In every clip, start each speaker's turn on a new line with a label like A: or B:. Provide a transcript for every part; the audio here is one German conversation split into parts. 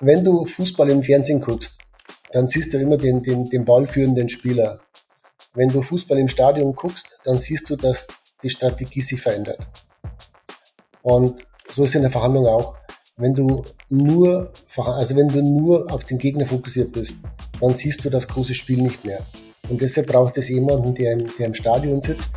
A: wenn du Fußball im Fernsehen guckst, dann siehst du immer den, den, den ballführenden Spieler. Wenn du Fußball im Stadion guckst, dann siehst du, dass die Strategie sich verändert. Und so ist es in der Verhandlung auch. Wenn du nur, also wenn du nur auf den Gegner fokussiert bist, dann siehst du das große Spiel nicht mehr. Und deshalb braucht es jemanden, der im, der im Stadion sitzt.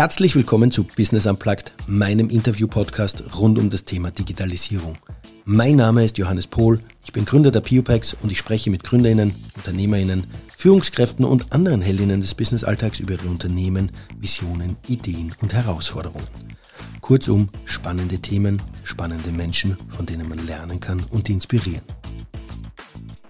B: Herzlich willkommen zu Business Unplugged, meinem Interview-Podcast rund um das Thema Digitalisierung. Mein Name ist Johannes Pohl, ich bin Gründer der Piopex und ich spreche mit GründerInnen, UnternehmerInnen, Führungskräften und anderen Heldinnen des Businessalltags über ihre Unternehmen, Visionen, Ideen und Herausforderungen. Kurzum, spannende Themen, spannende Menschen, von denen man lernen kann und inspirieren.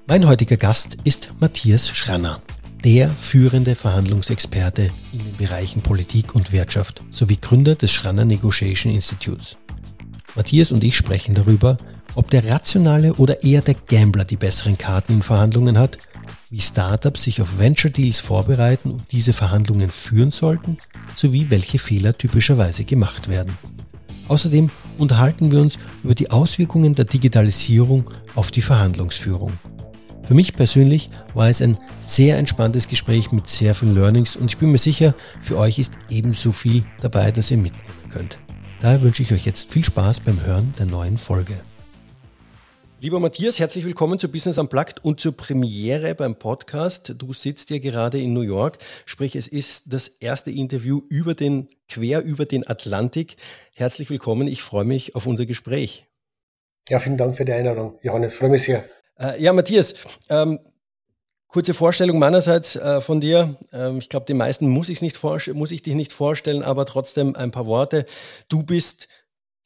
B: Mein heutiger Gast ist Matthias Schranner der führende Verhandlungsexperte in den Bereichen Politik und Wirtschaft sowie Gründer des Schranner Negotiation Institutes. Matthias und ich sprechen darüber, ob der Rationale oder eher der Gambler die besseren Karten in Verhandlungen hat, wie Startups sich auf Venture Deals vorbereiten und diese Verhandlungen führen sollten, sowie welche Fehler typischerweise gemacht werden. Außerdem unterhalten wir uns über die Auswirkungen der Digitalisierung auf die Verhandlungsführung. Für mich persönlich war es ein sehr entspanntes Gespräch mit sehr vielen Learnings und ich bin mir sicher, für euch ist ebenso viel dabei, dass ihr mitnehmen könnt. Daher wünsche ich euch jetzt viel Spaß beim Hören der neuen Folge. Lieber Matthias, herzlich willkommen zu Business Unplugged und zur Premiere beim Podcast. Du sitzt ja gerade in New York, sprich es ist das erste Interview über den, quer über den Atlantik. Herzlich willkommen, ich freue mich auf unser Gespräch.
A: Ja, vielen Dank für die Einladung, Johannes, freue mich sehr.
B: Äh, ja, Matthias, ähm, kurze Vorstellung meinerseits äh, von dir. Ähm, ich glaube, die meisten muss, nicht muss ich dich nicht vorstellen, aber trotzdem ein paar Worte. Du bist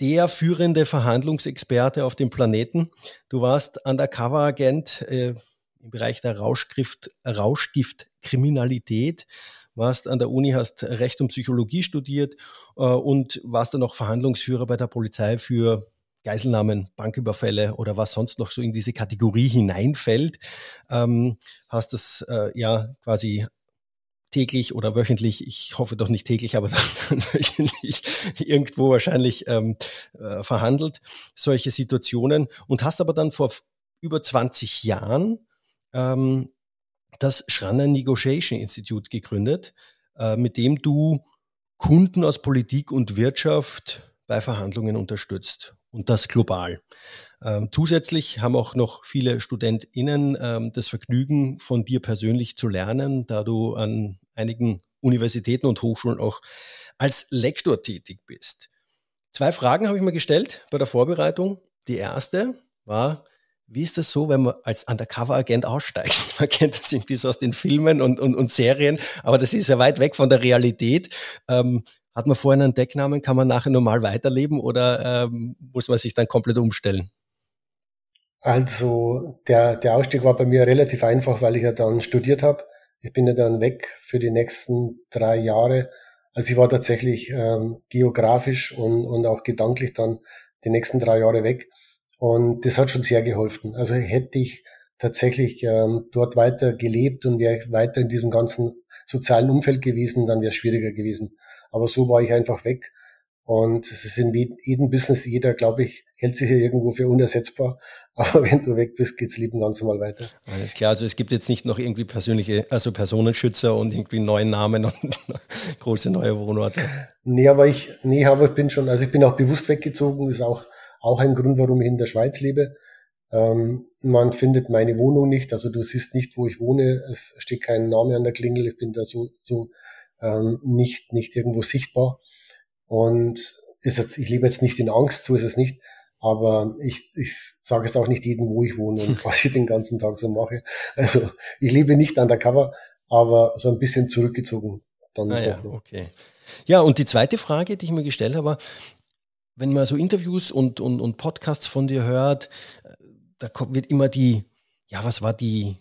B: der führende Verhandlungsexperte auf dem Planeten. Du warst Undercover-Agent äh, im Bereich der Rauschgift, Rauschgiftkriminalität warst an der Uni, hast Recht und Psychologie studiert äh, und warst dann noch Verhandlungsführer bei der Polizei für Geiselnahmen, Banküberfälle oder was sonst noch so in diese Kategorie hineinfällt, ähm, hast das äh, ja quasi täglich oder wöchentlich, ich hoffe doch nicht täglich, aber dann wöchentlich irgendwo wahrscheinlich ähm, äh, verhandelt, solche Situationen. Und hast aber dann vor über 20 Jahren ähm, das Schranner Negotiation Institute gegründet, äh, mit dem du Kunden aus Politik und Wirtschaft bei Verhandlungen unterstützt und das global. Ähm, zusätzlich haben auch noch viele StudentInnen ähm, das Vergnügen, von dir persönlich zu lernen, da du an einigen Universitäten und Hochschulen auch als Lektor tätig bist. Zwei Fragen habe ich mir gestellt bei der Vorbereitung. Die erste war, wie ist das so, wenn man als Undercover-Agent aussteigt? Man kennt das irgendwie so aus den Filmen und, und, und Serien, aber das ist ja weit weg von der Realität. Ähm, hat man vorher einen Decknamen, kann man nachher normal weiterleben oder ähm, muss man sich dann komplett umstellen?
A: Also der, der Ausstieg war bei mir relativ einfach, weil ich ja dann studiert habe. Ich bin ja dann weg für die nächsten drei Jahre. Also ich war tatsächlich ähm, geografisch und, und auch gedanklich dann die nächsten drei Jahre weg. Und das hat schon sehr geholfen. Also hätte ich tatsächlich ähm, dort weiter gelebt und wäre weiter in diesem ganzen sozialen Umfeld gewesen, dann wäre es schwieriger gewesen. Aber so war ich einfach weg. Und es ist in jedem Business, jeder, glaube ich, hält sich hier irgendwo für unersetzbar. Aber wenn du weg bist, geht's lieben ganz normal weiter.
B: Alles klar. Also es gibt jetzt nicht noch irgendwie persönliche, also Personenschützer und irgendwie neuen Namen und große neue Wohnorte.
A: Nee, aber ich, nee, aber ich bin schon, also ich bin auch bewusst weggezogen. Das ist auch, auch ein Grund, warum ich in der Schweiz lebe. Ähm, man findet meine Wohnung nicht. Also du siehst nicht, wo ich wohne. Es steht kein Name an der Klingel. Ich bin da so, so ähm, nicht, nicht irgendwo sichtbar. Und ist jetzt, ich lebe jetzt nicht in Angst, so ist es nicht. Aber ich, ich sage es auch nicht jedem, wo ich wohne und was ich den ganzen Tag so mache. Also ich lebe nicht undercover, aber so ein bisschen zurückgezogen. Dann
B: ah, ja, okay. Ja, und die zweite Frage, die ich mir gestellt habe, wenn man so Interviews und, und, und Podcasts von dir hört, da wird immer die, ja, was war die,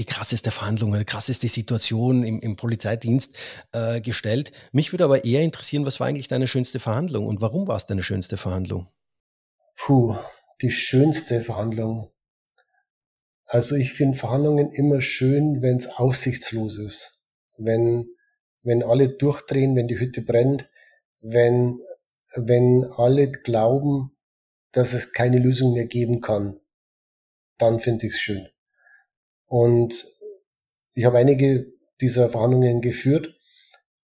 B: die krasseste Verhandlung, eine krasseste Situation im, im Polizeidienst äh, gestellt. Mich würde aber eher interessieren, was war eigentlich deine schönste Verhandlung und warum war es deine schönste Verhandlung?
A: Puh, die schönste Verhandlung. Also ich finde Verhandlungen immer schön, wenn es aussichtslos ist. Wenn, wenn alle durchdrehen, wenn die Hütte brennt, wenn wenn alle glauben, dass es keine Lösung mehr geben kann, dann finde ich es schön. Und ich habe einige dieser Verhandlungen geführt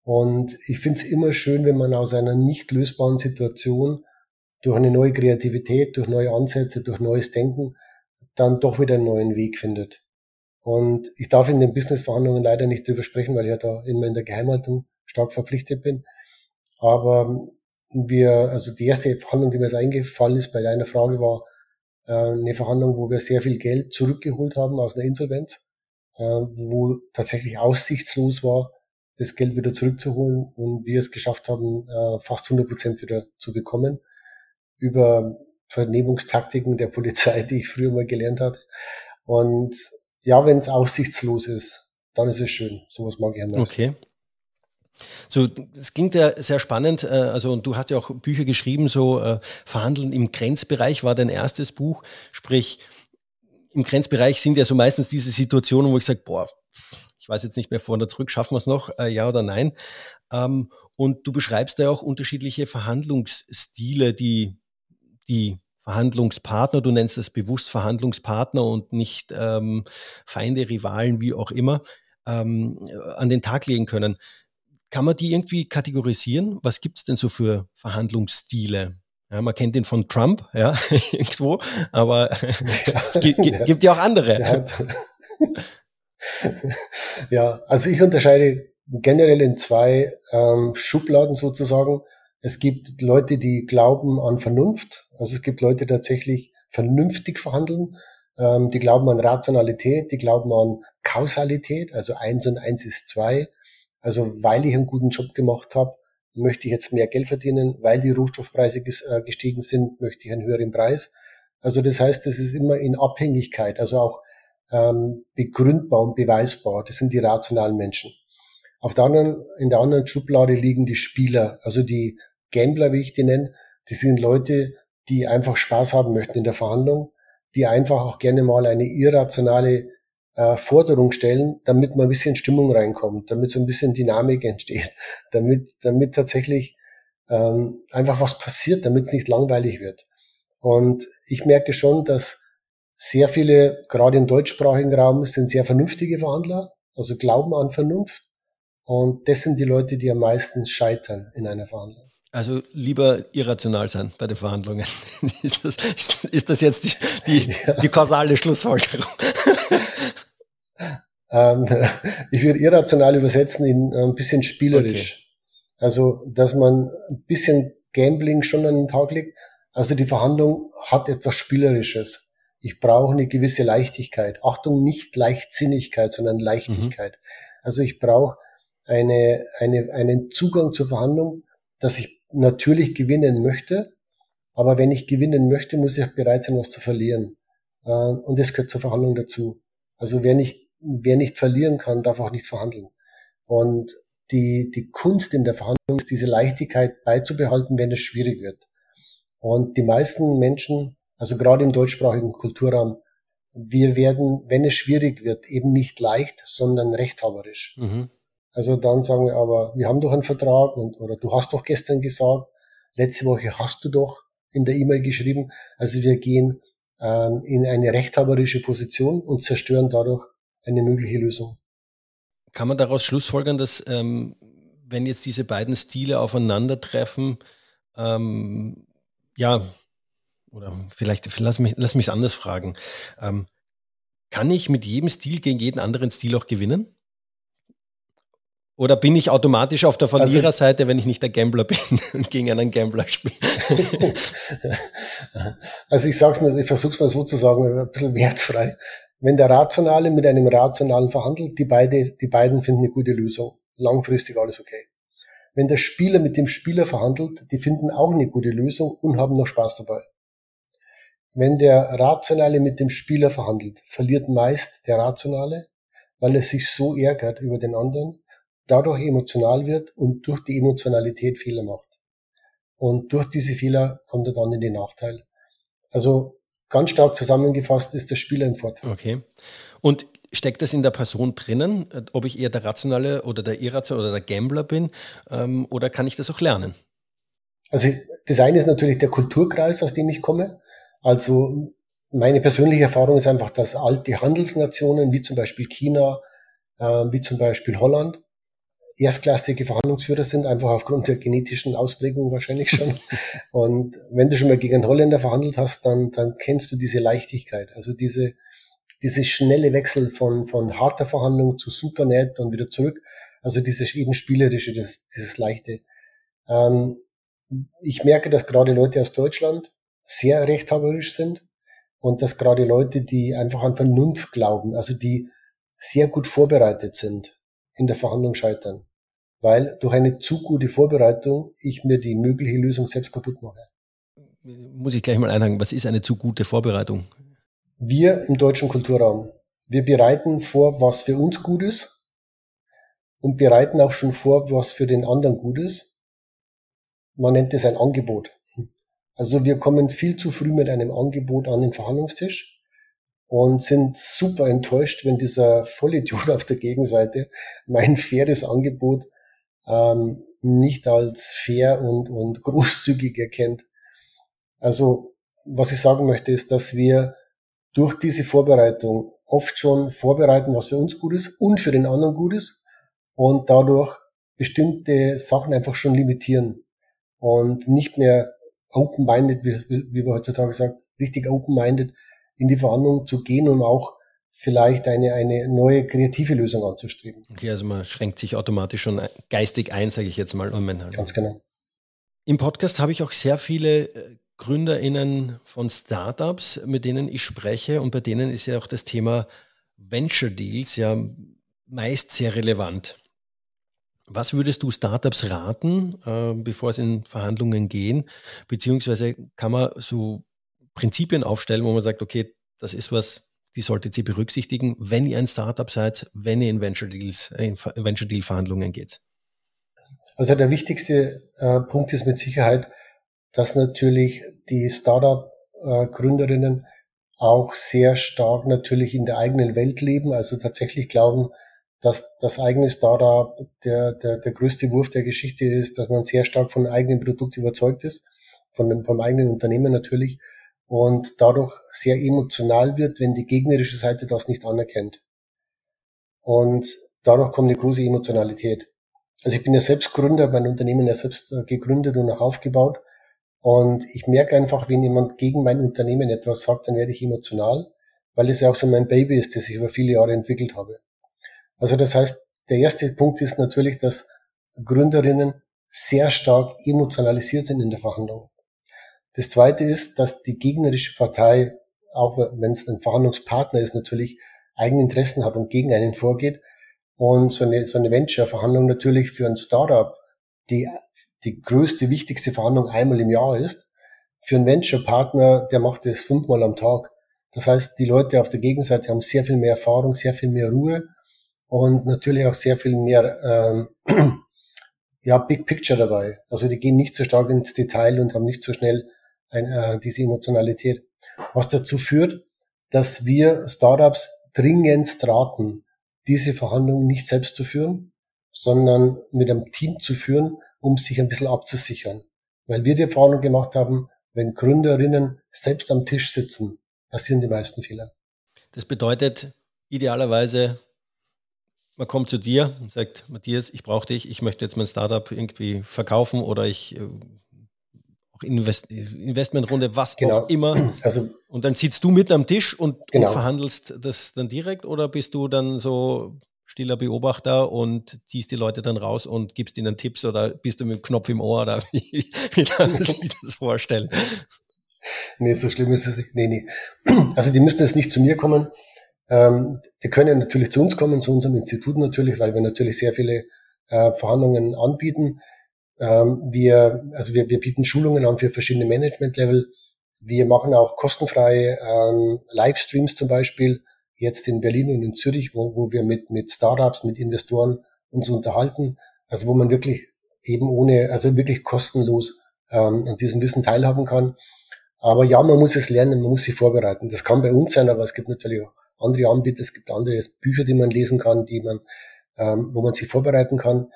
A: und ich finde es immer schön, wenn man aus einer nicht lösbaren Situation durch eine neue Kreativität, durch neue Ansätze, durch neues Denken dann doch wieder einen neuen Weg findet. Und ich darf in den Businessverhandlungen leider nicht drüber sprechen, weil ich ja da immer in der Geheimhaltung stark verpflichtet bin. Aber wir, also die erste Verhandlung, die mir jetzt eingefallen ist bei deiner Frage, war äh, eine Verhandlung, wo wir sehr viel Geld zurückgeholt haben aus einer Insolvenz, äh, wo tatsächlich aussichtslos war, das Geld wieder zurückzuholen und wir es geschafft haben, äh, fast 100 Prozent wieder zu bekommen über Vernehmungstaktiken der Polizei, die ich früher mal gelernt hatte. Und ja, wenn es aussichtslos ist, dann ist es schön. Sowas mag ich am
B: meisten. Okay. So, das klingt ja sehr spannend. Äh, also, und du hast ja auch Bücher geschrieben, so äh, Verhandeln im Grenzbereich war dein erstes Buch. Sprich, im Grenzbereich sind ja so meistens diese Situationen, wo ich sage, boah, ich weiß jetzt nicht mehr vor oder zurück, schaffen wir es noch, äh, ja oder nein. Ähm, und du beschreibst ja auch unterschiedliche Verhandlungsstile, die die Verhandlungspartner, du nennst es bewusst Verhandlungspartner und nicht ähm, Feinde, Rivalen, wie auch immer, ähm, an den Tag legen können. Kann man die irgendwie kategorisieren? Was gibt es denn so für Verhandlungsstile? Ja, man kennt den von Trump, ja, irgendwo, aber ja, gibt, gibt ja auch andere.
A: ja, also ich unterscheide generell in zwei ähm, Schubladen sozusagen. Es gibt Leute, die glauben an Vernunft. Also es gibt Leute, die tatsächlich vernünftig verhandeln. Ähm, die glauben an Rationalität, die glauben an Kausalität, also eins und eins ist zwei. Also weil ich einen guten Job gemacht habe, möchte ich jetzt mehr Geld verdienen. Weil die Rohstoffpreise äh, gestiegen sind, möchte ich einen höheren Preis. Also das heißt, es ist immer in Abhängigkeit, also auch ähm, begründbar und beweisbar. Das sind die rationalen Menschen. Auf der anderen, in der anderen Schublade liegen die Spieler, also die Gambler, wie ich die nenne. Die sind Leute, die einfach Spaß haben möchten in der Verhandlung, die einfach auch gerne mal eine irrationale äh, Forderung stellen, damit man ein bisschen Stimmung reinkommt, damit so ein bisschen Dynamik entsteht, damit, damit tatsächlich ähm, einfach was passiert, damit es nicht langweilig wird. Und ich merke schon, dass sehr viele, gerade im deutschsprachigen Raum, sind sehr vernünftige Verhandler, also glauben an Vernunft. Und das sind die Leute, die am meisten scheitern in einer Verhandlung.
B: Also lieber irrational sein bei den Verhandlungen. ist, das, ist, ist das jetzt die, die, ja. die kausale Schlussfolgerung?
A: Ähm, ich würde irrational übersetzen in ein bisschen spielerisch. Okay. Also, dass man ein bisschen Gambling schon an den Tag legt. Also die Verhandlung hat etwas Spielerisches. Ich brauche eine gewisse Leichtigkeit. Achtung, nicht Leichtsinnigkeit, sondern Leichtigkeit. Mhm. Also ich brauche eine, eine, einen Zugang zur Verhandlung, dass ich natürlich gewinnen möchte. Aber wenn ich gewinnen möchte, muss ich bereit sein, was zu verlieren. Äh, und das gehört zur Verhandlung dazu. Also wer nicht, wer nicht verlieren kann, darf auch nicht verhandeln. Und die, die Kunst in der Verhandlung ist, diese Leichtigkeit beizubehalten, wenn es schwierig wird. Und die meisten Menschen, also gerade im deutschsprachigen Kulturraum, wir werden, wenn es schwierig wird, eben nicht leicht, sondern rechthaberisch. Mhm. Also dann sagen wir aber, wir haben doch einen Vertrag und oder du hast doch gestern gesagt, letzte Woche hast du doch in der E-Mail geschrieben. Also wir gehen ähm, in eine rechthaberische Position und zerstören dadurch eine mögliche Lösung.
B: Kann man daraus schlussfolgern, dass ähm, wenn jetzt diese beiden Stile aufeinandertreffen, ähm, ja, oder vielleicht, lass mich, lass mich anders fragen, ähm, kann ich mit jedem Stil gegen jeden anderen Stil auch gewinnen? Oder bin ich automatisch auf der also Verliererseite, also, wenn ich nicht der Gambler bin und gegen einen Gambler spiele?
A: also ich sag's mal, ich versuch's mal so zu sagen, ein bisschen wertfrei. Wenn der Rationale mit einem Rationalen verhandelt, die beide, die beiden finden eine gute Lösung. Langfristig alles okay. Wenn der Spieler mit dem Spieler verhandelt, die finden auch eine gute Lösung und haben noch Spaß dabei. Wenn der Rationale mit dem Spieler verhandelt, verliert meist der Rationale, weil er sich so ärgert über den anderen, dadurch emotional wird und durch die Emotionalität Fehler macht. Und durch diese Fehler kommt er dann in den Nachteil. Also ganz stark zusammengefasst ist der Spieler im Vorteil.
B: Okay. Und steckt das in der Person drinnen, ob ich eher der Rationale oder der Irrationale oder der Gambler bin? Ähm, oder kann ich das auch lernen?
A: Also das eine ist natürlich der Kulturkreis, aus dem ich komme. Also meine persönliche Erfahrung ist einfach, dass alte Handelsnationen wie zum Beispiel China, äh, wie zum Beispiel Holland, erstklassige Verhandlungsführer sind, einfach aufgrund der genetischen Ausprägung wahrscheinlich schon. Und wenn du schon mal gegen einen Holländer verhandelt hast, dann, dann kennst du diese Leichtigkeit, also diese, diese schnelle Wechsel von, von harter Verhandlung zu Supernett und wieder zurück. Also dieses eben spielerische, das, dieses leichte. Ähm, ich merke, dass gerade Leute aus Deutschland sehr rechthaberisch sind und dass gerade Leute, die einfach an Vernunft glauben, also die sehr gut vorbereitet sind, in der Verhandlung scheitern, weil durch eine zu gute Vorbereitung ich mir die mögliche Lösung selbst kaputt mache.
B: Muss ich gleich mal einhaken, was ist eine zu gute Vorbereitung?
A: Wir im deutschen Kulturraum, wir bereiten vor, was für uns gut ist und bereiten auch schon vor, was für den anderen gut ist. Man nennt es ein Angebot. Also wir kommen viel zu früh mit einem Angebot an den Verhandlungstisch und sind super enttäuscht, wenn dieser Vollidiot auf der Gegenseite mein faires Angebot ähm, nicht als fair und, und großzügig erkennt. Also was ich sagen möchte, ist, dass wir durch diese Vorbereitung oft schon vorbereiten, was für uns gut ist und für den anderen gut ist und dadurch bestimmte Sachen einfach schon limitieren und nicht mehr open-minded, wie, wie wir heutzutage sagen, richtig open-minded in die Verhandlungen zu gehen und auch vielleicht eine, eine neue kreative Lösung anzustreben.
B: Okay, also man schränkt sich automatisch schon geistig ein, sage ich jetzt mal.
A: Ganz genau.
B: Im Podcast habe ich auch sehr viele äh, GründerInnen von Startups, mit denen ich spreche und bei denen ist ja auch das Thema Venture Deals ja meist sehr relevant. Was würdest du Startups raten, äh, bevor es in Verhandlungen gehen? Beziehungsweise kann man so Prinzipien aufstellen, wo man sagt, okay, das ist was, die solltet ihr berücksichtigen, wenn ihr ein Startup seid, wenn ihr in Venture Deals, in Venture Deal Verhandlungen geht?
A: Also der wichtigste äh, Punkt ist mit Sicherheit, dass natürlich die Startup-Gründerinnen äh, auch sehr stark natürlich in der eigenen Welt leben, also tatsächlich glauben, dass das eigene Startup der, der, der größte Wurf der Geschichte ist, dass man sehr stark von eigenen Produkt überzeugt ist, von dem, vom eigenen Unternehmen natürlich und dadurch sehr emotional wird, wenn die gegnerische Seite das nicht anerkennt. Und dadurch kommt eine große Emotionalität. Also ich bin ja selbst Gründer, mein Unternehmen ja selbst äh, gegründet und auch aufgebaut. Und ich merke einfach, wenn jemand gegen mein Unternehmen etwas sagt, dann werde ich emotional, weil es ja auch so mein Baby ist, das ich über viele Jahre entwickelt habe. Also das heißt, der erste Punkt ist natürlich, dass Gründerinnen sehr stark emotionalisiert sind in der Verhandlung. Das Zweite ist, dass die gegnerische Partei, auch wenn es ein Verhandlungspartner ist, natürlich eigene Interessen hat und gegen einen vorgeht. Und so eine, so eine Venture-Verhandlung natürlich für ein Startup die, die größte, wichtigste Verhandlung einmal im Jahr ist. Für einen Venture-Partner, der macht das fünfmal am Tag. Das heißt, die Leute auf der Gegenseite haben sehr viel mehr Erfahrung, sehr viel mehr Ruhe und natürlich auch sehr viel mehr ähm, ja, Big Picture dabei. Also die gehen nicht so stark ins Detail und haben nicht so schnell ein, äh, diese Emotionalität. Was dazu führt, dass wir Startups dringend raten, diese Verhandlungen nicht selbst zu führen, sondern mit einem Team zu führen, um sich ein bisschen abzusichern. Weil wir die Erfahrung gemacht haben, wenn Gründerinnen selbst am Tisch sitzen, passieren die meisten Fehler.
B: Das bedeutet idealerweise, man kommt zu dir und sagt, Matthias, ich brauche dich, ich möchte jetzt mein Startup irgendwie verkaufen oder ich äh, auch Invest Investmentrunde, was genau. auch immer. Also, und dann sitzt du mit am Tisch und, genau. und, verhandelst das dann direkt oder bist du dann so stiller Beobachter und ziehst die Leute dann raus und gibst ihnen Tipps oder bist du mit dem Knopf im Ohr oder wie, wie kann man sich das vorstellen?
A: Nee, so schlimm ist es nicht. Nee, nee. Also die müssten jetzt nicht zu mir kommen. Ähm, die können natürlich zu uns kommen, zu unserem Institut natürlich, weil wir natürlich sehr viele äh, Verhandlungen anbieten. Ähm, wir, also wir, wir bieten Schulungen an für verschiedene Management-Level. Wir machen auch kostenfreie ähm, Livestreams zum Beispiel, jetzt in Berlin und in Zürich, wo, wo wir mit, mit Startups, mit Investoren uns unterhalten. Also wo man wirklich eben ohne, also wirklich kostenlos ähm, an diesem Wissen teilhaben kann. Aber ja, man muss es lernen, man muss sich vorbereiten. Das kann bei uns sein, aber es gibt natürlich auch andere Anbieter, es gibt andere Bücher, die man lesen kann, die man, ähm, wo man sich vorbereiten kann.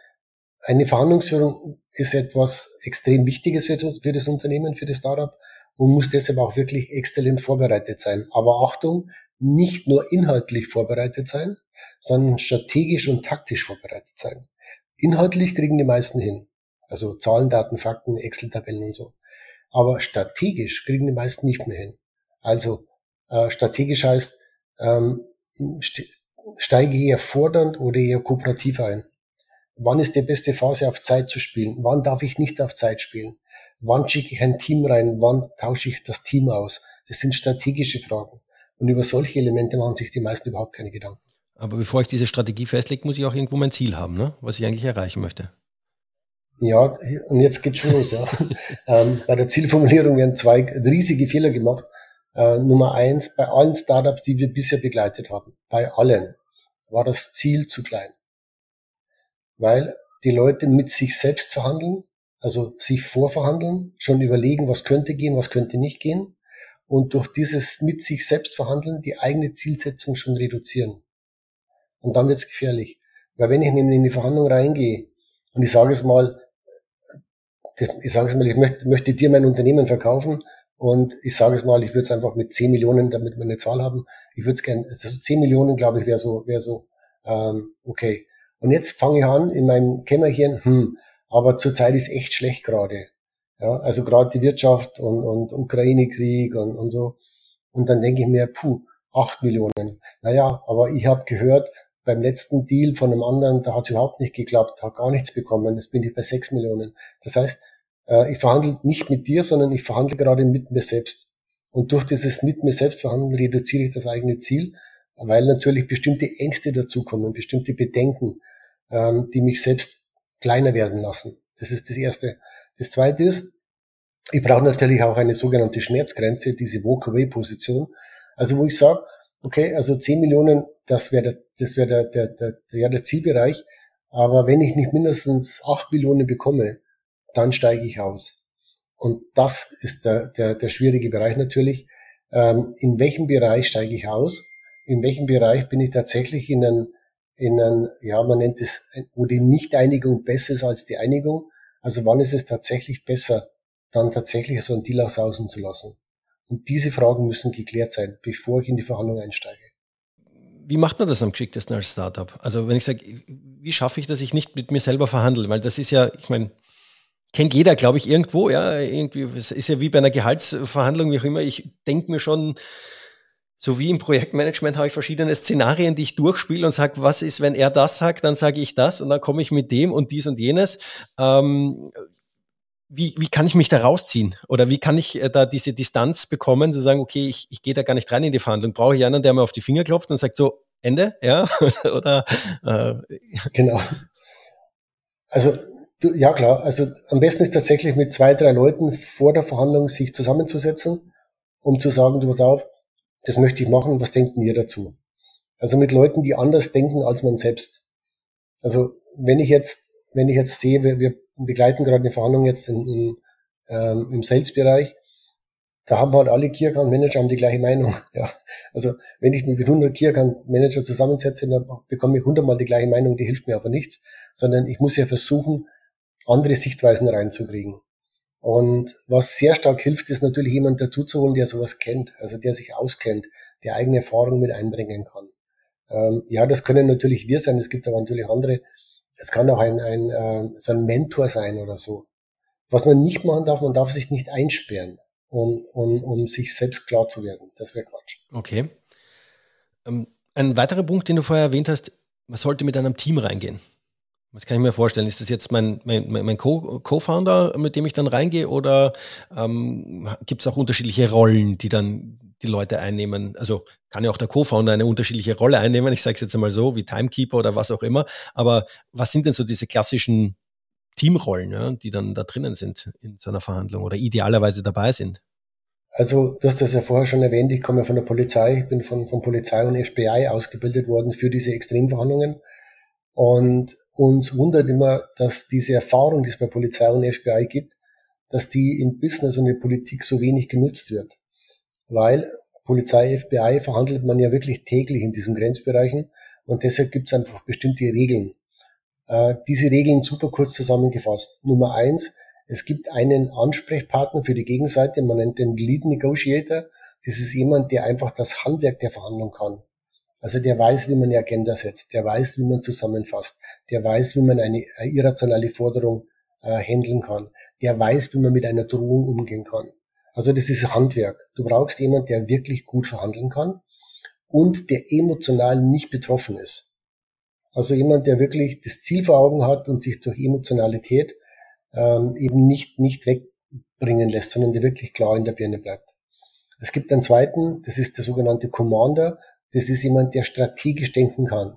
A: Eine Verhandlungsführung ist etwas extrem Wichtiges für, das Unternehmen, für das Startup und muss deshalb auch wirklich exzellent vorbereitet sein. Aber Achtung, nicht nur inhaltlich vorbereitet sein, sondern strategisch und taktisch vorbereitet sein. Inhaltlich kriegen die meisten hin. Also Zahlen, Daten, Fakten, Excel-Tabellen und so. Aber strategisch kriegen die meisten nicht mehr hin. Also äh, strategisch heißt, ähm, steige eher fordernd oder eher kooperativ ein. Wann ist die beste Phase auf Zeit zu spielen? Wann darf ich nicht auf Zeit spielen? Wann schicke ich ein Team rein? Wann tausche ich das Team aus? Das sind strategische Fragen. Und über solche Elemente machen sich die meisten überhaupt keine Gedanken.
B: Aber bevor ich diese Strategie festlege, muss ich auch irgendwo mein Ziel haben, ne? was ich eigentlich erreichen möchte.
A: Ja, und jetzt geht's schon los. Ja. ähm, bei der Zielformulierung werden zwei riesige Fehler gemacht. Äh, Nummer eins, bei allen Startups, die wir bisher begleitet haben, bei allen, war das Ziel zu klein. Weil die Leute mit sich selbst verhandeln, also sich vorverhandeln, schon überlegen, was könnte gehen, was könnte nicht gehen und durch dieses mit sich selbst verhandeln die eigene Zielsetzung schon reduzieren. Und dann wird's gefährlich. Weil wenn ich nämlich in die Verhandlung reingehe und ich sage es mal, ich sage es mal, ich möchte, möchte dir mein Unternehmen verkaufen und ich sage es mal, ich würde es einfach mit 10 Millionen, damit wir eine Zahl haben, ich würde es gerne, also 10 Millionen, glaube ich, wäre so, wäre so ähm, okay. Und jetzt fange ich an in meinem Kämmerchen, hm, aber zurzeit ist echt schlecht gerade. Ja, also gerade die Wirtschaft und, und Ukraine-Krieg und, und so. Und dann denke ich mir, puh, acht Millionen. Naja, aber ich habe gehört, beim letzten Deal von einem anderen, da hat es überhaupt nicht geklappt, hat gar nichts bekommen. Jetzt bin ich bei sechs Millionen. Das heißt, äh, ich verhandle nicht mit dir, sondern ich verhandle gerade mit mir selbst. Und durch dieses mit mir selbst verhandeln reduziere ich das eigene Ziel, weil natürlich bestimmte Ängste dazukommen, bestimmte Bedenken, ähm, die mich selbst kleiner werden lassen. Das ist das Erste. Das Zweite ist, ich brauche natürlich auch eine sogenannte Schmerzgrenze, diese Walk-Away-Position. Also wo ich sage, okay, also 10 Millionen, das wäre der, das wäre der, der, der, der, der Zielbereich. Aber wenn ich nicht mindestens 8 Millionen bekomme, dann steige ich aus. Und das ist der, der, der schwierige Bereich natürlich. Ähm, in welchem Bereich steige ich aus? In welchem Bereich bin ich tatsächlich in einem, in einem, ja, man nennt es, wo die Nicht-Einigung besser ist als die Einigung? Also wann ist es tatsächlich besser, dann tatsächlich so einen Deal aus außen zu lassen? Und diese Fragen müssen geklärt sein, bevor ich in die Verhandlung einsteige.
B: Wie macht man das am geschicktesten als Startup? Also wenn ich sage, wie schaffe ich, dass ich nicht mit mir selber verhandle? Weil das ist ja, ich meine, kennt jeder, glaube ich, irgendwo, ja, irgendwie, es ist ja wie bei einer Gehaltsverhandlung, wie auch immer, ich denke mir schon, so wie im Projektmanagement habe ich verschiedene Szenarien, die ich durchspiele und sage, was ist, wenn er das sagt, dann sage ich das und dann komme ich mit dem und dies und jenes. Ähm, wie, wie kann ich mich da rausziehen? Oder wie kann ich äh, da diese Distanz bekommen, zu sagen, okay, ich, ich gehe da gar nicht rein in die Verhandlung. Brauche ich einen, der mir auf die Finger klopft und sagt so, Ende, ja? Oder
A: äh, genau. Also du, ja klar, also am besten ist tatsächlich mit zwei, drei Leuten vor der Verhandlung sich zusammenzusetzen, um zu sagen, du pass auf, das möchte ich machen, was denkt ihr dazu? Also mit Leuten, die anders denken als man selbst. Also wenn ich jetzt, wenn ich jetzt sehe, wir, wir begleiten gerade eine Verhandlung jetzt in, in, ähm, im Sales-Bereich. Da haben halt alle Key Account Manager haben die gleiche Meinung. Ja, also wenn ich mich mit 100 Key Account Manager zusammensetze, dann bekomme ich 100 mal die gleiche Meinung. Die hilft mir aber nichts, sondern ich muss ja versuchen, andere Sichtweisen reinzukriegen. Und was sehr stark hilft, ist natürlich jemand dazuzuholen, der sowas kennt, also der sich auskennt, der eigene Erfahrungen mit einbringen kann. Ähm, ja, das können natürlich wir sein. Es gibt aber natürlich andere, es kann auch ein, ein, äh, so ein Mentor sein oder so. Was man nicht machen darf, man darf sich nicht einsperren, um, um, um sich selbst klar zu werden. Das wäre Quatsch.
B: Okay. Ähm, ein weiterer Punkt, den du vorher erwähnt hast, man sollte mit einem Team reingehen. Was kann ich mir vorstellen? Ist das jetzt mein, mein, mein Co-Founder, mit dem ich dann reingehe, oder ähm, gibt es auch unterschiedliche Rollen, die dann die Leute einnehmen. Also kann ja auch der Co-Founder eine unterschiedliche Rolle einnehmen. Ich sage es jetzt einmal so, wie Timekeeper oder was auch immer. Aber was sind denn so diese klassischen Teamrollen, ja, die dann da drinnen sind in so einer Verhandlung oder idealerweise dabei sind?
A: Also, du hast das ja vorher schon erwähnt, ich komme ja von der Polizei, ich bin von, von Polizei und FBI ausgebildet worden für diese Extremverhandlungen. Und uns wundert immer, dass diese Erfahrung, die es bei Polizei und FBI gibt, dass die im Business und in Politik so wenig genutzt wird weil Polizei, FBI verhandelt man ja wirklich täglich in diesen Grenzbereichen und deshalb gibt es einfach bestimmte Regeln. Äh, diese Regeln super kurz zusammengefasst. Nummer eins, es gibt einen Ansprechpartner für die Gegenseite, man nennt den Lead Negotiator. Das ist jemand, der einfach das Handwerk der Verhandlung kann. Also der weiß, wie man eine Agenda setzt, der weiß, wie man zusammenfasst, der weiß, wie man eine irrationale Forderung äh, handeln kann, der weiß, wie man mit einer Drohung umgehen kann. Also das ist Handwerk. Du brauchst jemanden, der wirklich gut verhandeln kann und der emotional nicht betroffen ist. Also jemand, der wirklich das Ziel vor Augen hat und sich durch Emotionalität ähm, eben nicht, nicht wegbringen lässt, sondern der wirklich klar in der Birne bleibt. Es gibt einen zweiten, das ist der sogenannte Commander. Das ist jemand, der strategisch denken kann.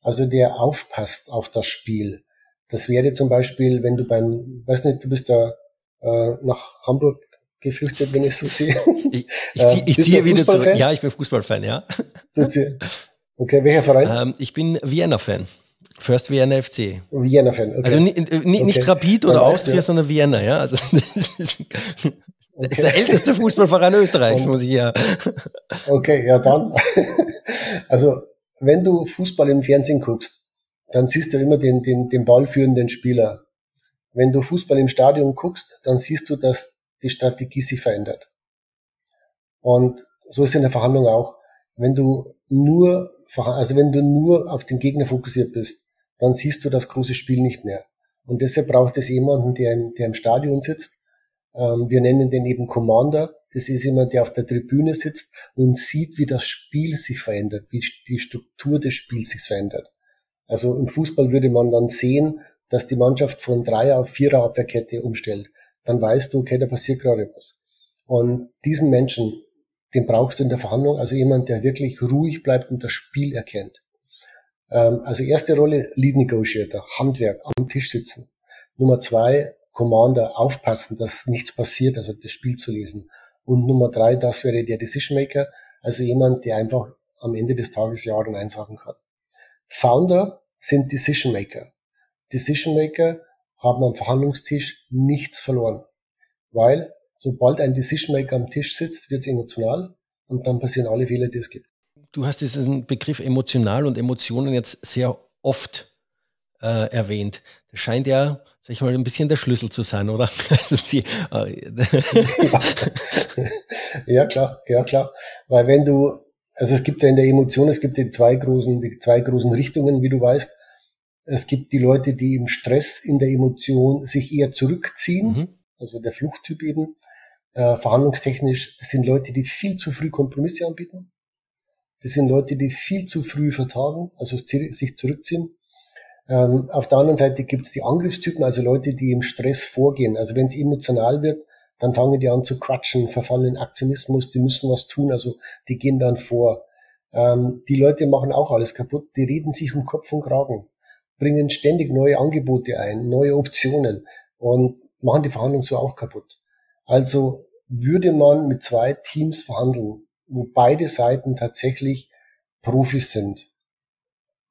A: Also der aufpasst auf das Spiel. Das wäre zum Beispiel, wenn du beim, weiß nicht, du bist da äh, nach Hamburg geflüchtet, wenn ich so sehe.
B: Ich, ich, zieh, ich ziehe wieder zurück. Ja, ich bin Fußballfan, ja.
A: Okay, welcher Verein?
B: Ähm, ich bin Vienna-Fan. First Vienna FC.
A: Vienna-Fan, okay.
B: Also nicht, nicht, okay. Rapid oder Austria, sondern Vienna, ja. Also Okay. Das ist der älteste Fußballverein Österreichs, muss ich ja.
A: Okay, ja dann. Also, wenn du Fußball im Fernsehen guckst, dann siehst du immer den, den, den ballführenden Spieler. Wenn du Fußball im Stadion guckst, dann siehst du, dass die Strategie sich verändert. Und so ist es in der Verhandlung auch. Wenn du nur, also wenn du nur auf den Gegner fokussiert bist, dann siehst du das große Spiel nicht mehr. Und deshalb braucht es jemanden, der im, der im Stadion sitzt wir nennen den eben Commander. Das ist jemand, der auf der Tribüne sitzt und sieht, wie das Spiel sich verändert, wie die Struktur des Spiels sich verändert. Also im Fußball würde man dann sehen, dass die Mannschaft von Dreier auf Vierer Abwehrkette umstellt. Dann weißt du, okay, da passiert gerade was. Und diesen Menschen, den brauchst du in der Verhandlung, also jemand, der wirklich ruhig bleibt und das Spiel erkennt. Ähm, also erste Rolle, Lead Negotiator, Handwerk, am Tisch sitzen. Nummer zwei, Commander aufpassen, dass nichts passiert, also das Spiel zu lesen. Und Nummer drei, das wäre der Decision Maker, also jemand, der einfach am Ende des Tages Ja oder Nein sagen kann. Founder sind Decision Maker. Decision Maker haben am Verhandlungstisch nichts verloren, weil sobald ein Decision Maker am Tisch sitzt, wird es emotional und dann passieren alle Fehler, die es gibt.
B: Du hast diesen Begriff emotional und Emotionen jetzt sehr oft äh, erwähnt. Das scheint ja, sag ich mal, ein bisschen der Schlüssel zu sein, oder? Also die,
A: äh, ja, klar, ja, klar. Weil wenn du, also es gibt ja in der Emotion, es gibt die zwei großen, die zwei großen Richtungen, wie du weißt. Es gibt die Leute, die im Stress in der Emotion sich eher zurückziehen, mhm. also der Fluchttyp eben. Äh, verhandlungstechnisch, das sind Leute, die viel zu früh Kompromisse anbieten. Das sind Leute, die viel zu früh vertagen, also sich zurückziehen. Ähm, auf der anderen Seite gibt es die Angriffstypen, also Leute, die im Stress vorgehen. Also wenn es emotional wird, dann fangen die an zu quatschen, verfallen in Aktionismus, die müssen was tun, also die gehen dann vor. Ähm, die Leute machen auch alles kaputt, die reden sich um Kopf und Kragen, bringen ständig neue Angebote ein, neue Optionen und machen die Verhandlung so auch kaputt. Also würde man mit zwei Teams verhandeln, wo beide Seiten tatsächlich Profis sind,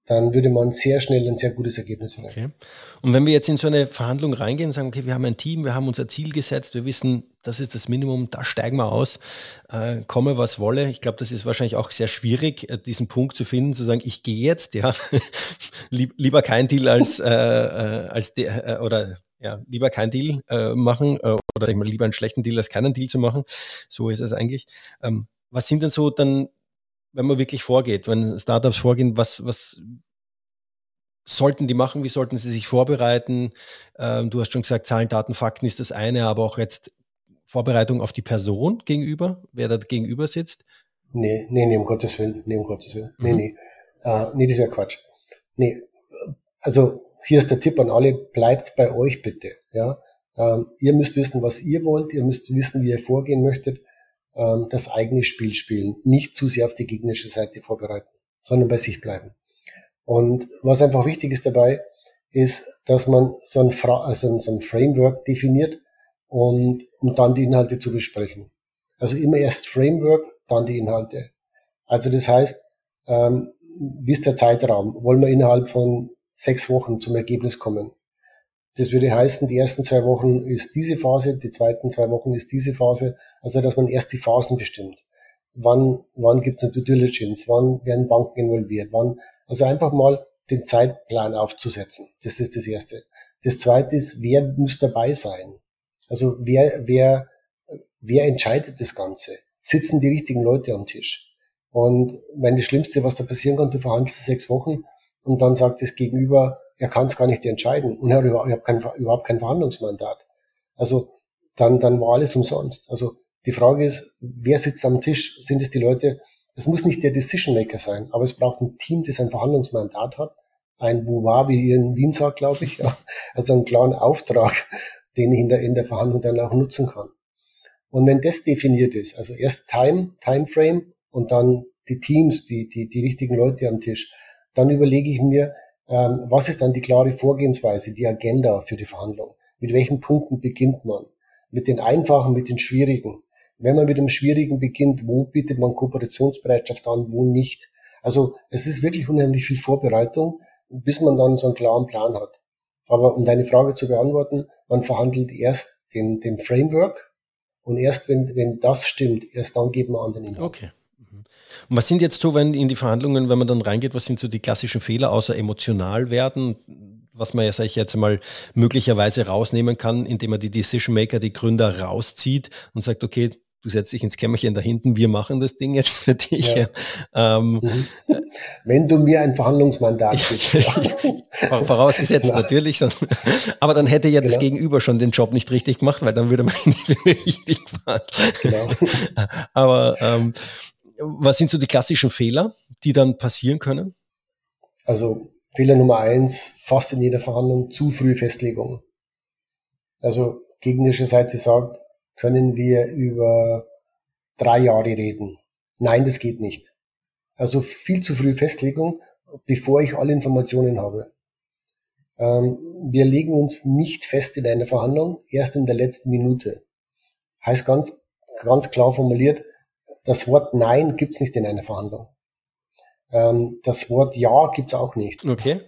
A: dann würde man sehr schnell ein sehr gutes Ergebnis erreichen.
B: Okay. Und wenn wir jetzt in so eine Verhandlung reingehen und sagen, okay, wir haben ein Team, wir haben unser Ziel gesetzt, wir wissen, das ist das Minimum, da steigen wir aus, äh, komme was wolle. Ich glaube, das ist wahrscheinlich auch sehr schwierig, äh, diesen Punkt zu finden, zu sagen, ich gehe jetzt, ja, lieber kein Deal als, äh, äh, als de, äh, oder ja, lieber kein Deal äh, machen äh, oder ich mal, lieber einen schlechten Deal als keinen Deal zu machen. So ist es eigentlich. Ähm, was sind denn so dann wenn man wirklich vorgeht, wenn Startups vorgehen, was, was sollten die machen? Wie sollten sie sich vorbereiten? Ähm, du hast schon gesagt, Zahlen, Daten, Fakten ist das eine, aber auch jetzt Vorbereitung auf die Person gegenüber, wer da gegenüber sitzt?
A: Nee, nee, nee, um Gottes Willen, nee, um Gottes Willen. Nee, mhm. nee, äh, nee, das wäre Quatsch. Nee, also hier ist der Tipp an alle, bleibt bei euch bitte, ja. Ähm, ihr müsst wissen, was ihr wollt, ihr müsst wissen, wie ihr vorgehen möchtet ähm, das eigene Spiel spielen, nicht zu sehr auf die gegnerische Seite vorbereiten, sondern bei sich bleiben. Und was einfach wichtig ist dabei, ist, dass man so ein, Fra also so ein Framework definiert und um dann die Inhalte zu besprechen. Also immer erst Framework, dann die Inhalte. Also das heißt, ähm, wie ist der Zeitraum? Wollen wir innerhalb von sechs Wochen zum Ergebnis kommen? Das würde heißen, die ersten zwei Wochen ist diese Phase, die zweiten zwei Wochen ist diese Phase. Also, dass man erst die Phasen bestimmt. Wann, wann gibt es eine Due Diligence? Wann werden Banken involviert? Wann, also einfach mal den Zeitplan aufzusetzen. Das ist das Erste. Das Zweite ist, wer muss dabei sein? Also wer, wer, wer entscheidet das Ganze? Sitzen die richtigen Leute am Tisch? Und wenn das Schlimmste, was da passieren kann, du verhandelst sechs Wochen und dann sagt das Gegenüber, er kann es gar nicht entscheiden und er hat überhaupt kein, überhaupt kein Verhandlungsmandat. Also dann, dann war alles umsonst. Also die Frage ist, wer sitzt am Tisch? Sind es die Leute? Es muss nicht der Decision Maker sein, aber es braucht ein Team, das ein Verhandlungsmandat hat. Ein Bouvard, wie ihr in Wien sagt, glaube ich. Ja. Also einen klaren Auftrag, den ich in der, in der Verhandlung dann auch nutzen kann. Und wenn das definiert ist, also erst Time, Time Frame und dann die Teams, die, die, die richtigen Leute am Tisch, dann überlege ich mir, ähm, was ist dann die klare Vorgehensweise, die Agenda für die Verhandlung? Mit welchen Punkten beginnt man? Mit den einfachen, mit den schwierigen? Wenn man mit dem Schwierigen beginnt, wo bietet man Kooperationsbereitschaft an, wo nicht? Also es ist wirklich unheimlich viel Vorbereitung, bis man dann so einen klaren Plan hat. Aber um deine Frage zu beantworten, man verhandelt erst den, den Framework und erst wenn, wenn das stimmt, erst dann geht man an den Inhalt.
B: Okay. Und was sind jetzt so, wenn in die Verhandlungen, wenn man dann reingeht, was sind so die klassischen Fehler, außer emotional werden, was man ja, sag ich jetzt mal, möglicherweise rausnehmen kann, indem man die Decision Maker, die Gründer rauszieht und sagt, okay, du setzt dich ins Kämmerchen da hinten, wir machen das Ding jetzt für dich. Ja. Ähm,
A: mhm. Wenn du mir ein Verhandlungsmandat gibst.
B: Vorausgesetzt ja. natürlich. Aber dann hätte ja genau. das Gegenüber schon den Job nicht richtig gemacht, weil dann würde man nicht richtig fahren. Genau. Aber ähm, was sind so die klassischen Fehler, die dann passieren können?
A: Also Fehler Nummer eins, fast in jeder Verhandlung zu früh Festlegung. Also gegnerische Seite sagt, können wir über drei Jahre reden. Nein, das geht nicht. Also viel zu früh Festlegung, bevor ich alle Informationen habe. Ähm, wir legen uns nicht fest in einer Verhandlung, erst in der letzten Minute. Heißt ganz, ganz klar formuliert, das Wort Nein gibt's nicht in einer Verhandlung. Ähm, das Wort Ja gibt's auch nicht.
B: Okay.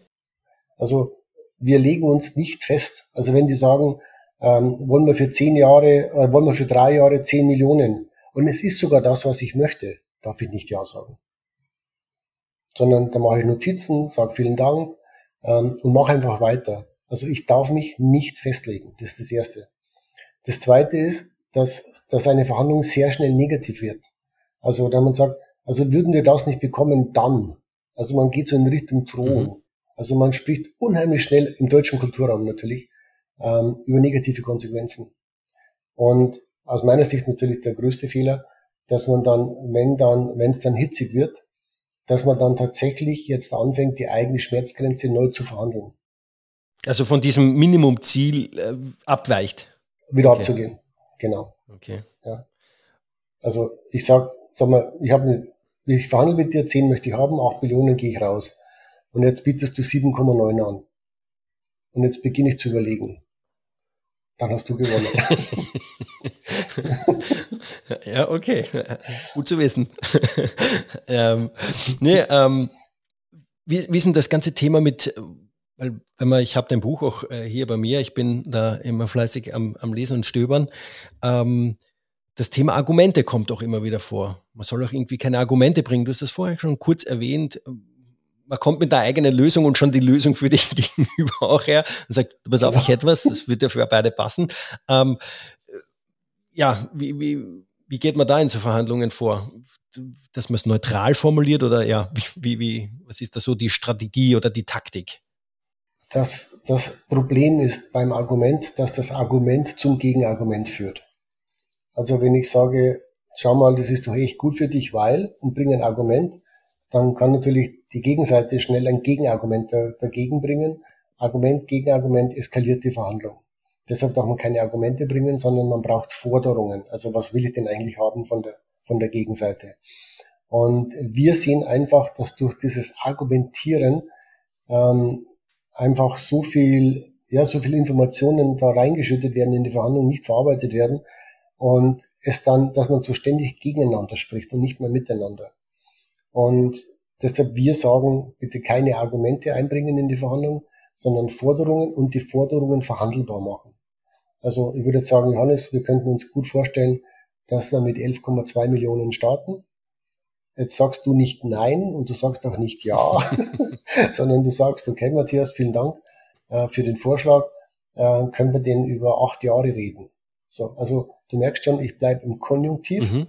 A: Also wir legen uns nicht fest. Also wenn die sagen, ähm, wollen wir für zehn Jahre, oder wollen wir für drei Jahre zehn Millionen. Und es ist sogar das, was ich möchte, darf ich nicht Ja sagen. Sondern da mache ich Notizen, sage vielen Dank ähm, und mache einfach weiter. Also ich darf mich nicht festlegen. Das ist das Erste. Das Zweite ist, dass, dass eine Verhandlung sehr schnell negativ wird. Also da man sagt, also würden wir das nicht bekommen, dann. Also man geht so in Richtung Drohung. Mhm. Also man spricht unheimlich schnell im deutschen Kulturraum natürlich ähm, über negative Konsequenzen. Und aus meiner Sicht natürlich der größte Fehler, dass man dann, wenn dann, wenn es dann hitzig wird, dass man dann tatsächlich jetzt anfängt, die eigene Schmerzgrenze neu zu verhandeln.
B: Also von diesem Minimumziel äh, abweicht.
A: Wieder okay. abzugehen. Genau.
B: Okay.
A: Also ich sag, sag mal, ich habe eine, ich verhandle mit dir, 10 möchte ich haben, 8 Millionen gehe ich raus. Und jetzt bietest du 7,9 an. Und jetzt beginne ich zu überlegen dann hast du gewonnen.
B: ja, okay. Gut zu wissen. ähm, nee, ähm, wie, wie ist denn das ganze Thema mit, weil wenn man, ich habe dein Buch auch äh, hier bei mir, ich bin da immer fleißig am, am Lesen und Stöbern. Ähm, das Thema Argumente kommt auch immer wieder vor. Man soll auch irgendwie keine Argumente bringen. Du hast das vorher schon kurz erwähnt man kommt mit der eigenen Lösung und schon die Lösung für dich gegenüber auch her und sagt, pass auf, ich hätte was, das wird ja für beide passen. Ähm, ja, wie, wie, wie geht man da in so Verhandlungen vor? Dass man es neutral formuliert oder ja, wie, wie, was ist da so die Strategie oder die Taktik?
A: Das, das Problem ist beim Argument, dass das Argument zum Gegenargument führt. Also wenn ich sage, schau mal, das ist doch echt gut für dich, weil, und bringe ein Argument, dann kann natürlich die Gegenseite schnell ein Gegenargument dagegen bringen. Argument, Gegenargument eskaliert die Verhandlung. Deshalb darf man keine Argumente bringen, sondern man braucht Forderungen. Also was will ich denn eigentlich haben von der, von der Gegenseite? Und wir sehen einfach, dass durch dieses Argumentieren ähm, einfach so viel, ja, so viel Informationen da reingeschüttet werden in die Verhandlung, nicht verarbeitet werden und es dann, dass man so ständig gegeneinander spricht und nicht mehr miteinander. Und Deshalb wir sagen, bitte keine Argumente einbringen in die Verhandlung, sondern Forderungen und die Forderungen verhandelbar machen. Also ich würde jetzt sagen, Johannes, wir könnten uns gut vorstellen, dass wir mit 11,2 Millionen starten Jetzt sagst du nicht nein und du sagst auch nicht ja, sondern du sagst, okay, Matthias, vielen Dank äh, für den Vorschlag. Äh, können wir denn über acht Jahre reden? So, also du merkst schon, ich bleibe im Konjunktiv mhm.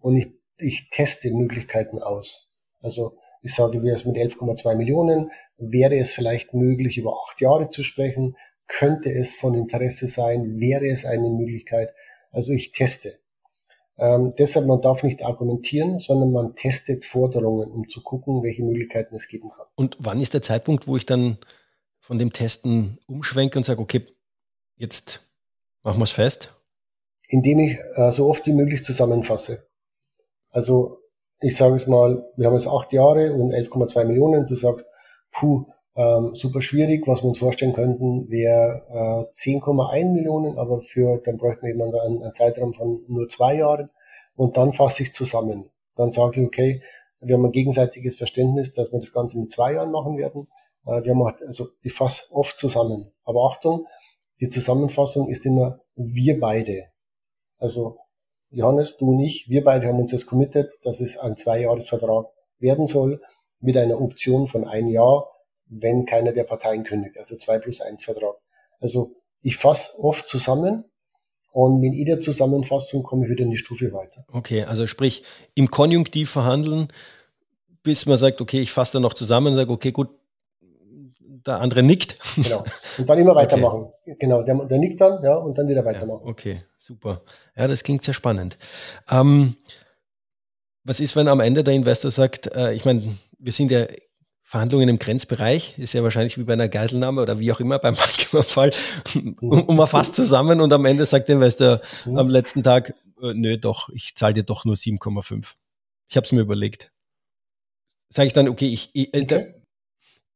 A: und ich, ich teste Möglichkeiten aus. Also ich sage, es mit 11,2 Millionen, wäre es vielleicht möglich, über acht Jahre zu sprechen, könnte es von Interesse sein, wäre es eine Möglichkeit. Also ich teste. Ähm, deshalb, man darf nicht argumentieren, sondern man testet Forderungen, um zu gucken, welche Möglichkeiten es geben kann.
B: Und wann ist der Zeitpunkt, wo ich dann von dem Testen umschwenke und sage, okay, jetzt machen wir es fest?
A: Indem ich äh, so oft wie möglich zusammenfasse. Also ich sage es mal, wir haben jetzt acht Jahre und 11,2 Millionen. Du sagst, puh, ähm, super schwierig. Was wir uns vorstellen könnten, wäre äh, 10,1 Millionen, aber für, dann bräuchten wir eben einen, einen Zeitraum von nur zwei Jahren. Und dann fasse ich zusammen. Dann sage ich, okay, wir haben ein gegenseitiges Verständnis, dass wir das Ganze mit zwei Jahren machen werden. Äh, wir haben auch, also ich fasse oft zusammen. Aber Achtung, die Zusammenfassung ist immer wir beide. Also Johannes, du und ich, wir beide haben uns jetzt committed, dass es ein Zweijahresvertrag werden soll mit einer Option von ein Jahr wenn keiner der Parteien kündigt, also zwei plus eins Vertrag. Also ich fasse oft zusammen und mit jeder Zusammenfassung komme ich wieder in die Stufe weiter.
B: Okay, also sprich, im Konjunktiv verhandeln, bis man sagt, okay, ich fasse dann noch zusammen und sage, okay, gut, der andere nickt.
A: Genau. Und dann immer weitermachen. Okay. Genau, der, der, nickt dann, ja, und dann wieder weitermachen.
B: Ja, okay, super. Ja, das klingt sehr spannend. Ähm, was ist, wenn am Ende der Investor sagt, äh, ich meine, wir sind ja Verhandlungen im Grenzbereich, ist ja wahrscheinlich wie bei einer Geiselnahme oder wie auch immer beim Banküberfall, und man fasst zusammen und am Ende sagt der Investor mhm. am letzten Tag, äh, nö, doch, ich zahle dir doch nur 7,5. Ich habe es mir überlegt. Sage ich dann, okay, ich, ich, äh, okay.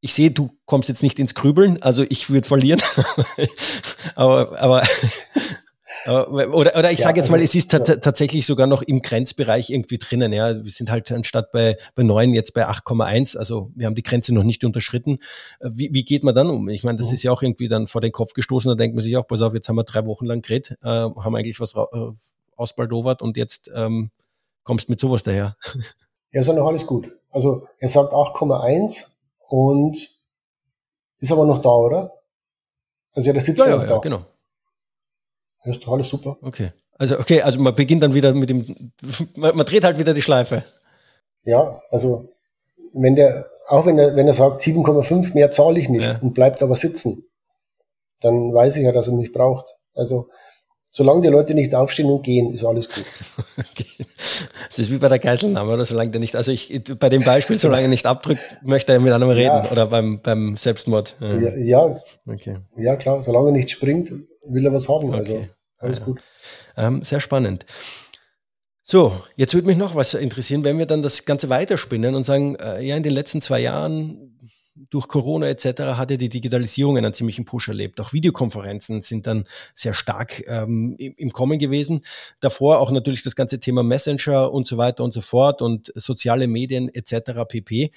B: ich sehe, du kommst jetzt nicht ins Grübeln, also ich würde verlieren. aber, aber oder, oder ich ja, sage jetzt also, mal, es ist ja. tatsächlich sogar noch im Grenzbereich irgendwie drinnen. Ja, wir sind halt anstatt bei, bei 9 jetzt bei 8,1. Also wir haben die Grenze noch nicht unterschritten. Äh, wie, wie geht man dann um? Ich meine, das mhm. ist ja auch irgendwie dann vor den Kopf gestoßen. Da denkt man sich auch, pass auf, jetzt haben wir drei Wochen lang geredet, äh, haben eigentlich was äh, ausbaldowert und jetzt ähm, kommst mit sowas daher.
A: Ja, ist ja noch alles gut. Also er sagt 8,1 und ist aber noch da, oder? Also ja, das sitzt ja, ja, ja da.
B: genau.
A: Das ist doch alles super.
B: Okay. Also, okay, also man beginnt dann wieder mit dem, man, man dreht halt wieder die Schleife.
A: Ja, also, wenn der, auch wenn er, wenn er sagt, 7,5 mehr zahle ich nicht ja. und bleibt aber sitzen, dann weiß ich ja, dass er mich braucht. Also, solange die Leute nicht aufstehen und gehen, ist alles gut.
B: Okay. Das ist wie bei der Geiselnahme, oder? Solange der nicht, also ich, bei dem Beispiel, solange er nicht abdrückt, möchte er mit einem reden, ja. oder beim, beim Selbstmord.
A: Ja. ja, ja, okay. ja, klar, solange er nicht springt, will er was haben. Also okay. alles ja. gut.
B: Ähm, sehr spannend. So, jetzt würde mich noch was interessieren, wenn wir dann das Ganze weiterspinnen und sagen, äh, ja, in den letzten zwei Jahren durch Corona etc. hat ja die Digitalisierung einen ziemlichen Push erlebt. Auch Videokonferenzen sind dann sehr stark ähm, im, Kommen gewesen. Davor auch natürlich das ganze Thema Messenger und so weiter und so fort und soziale Medien etc. pp.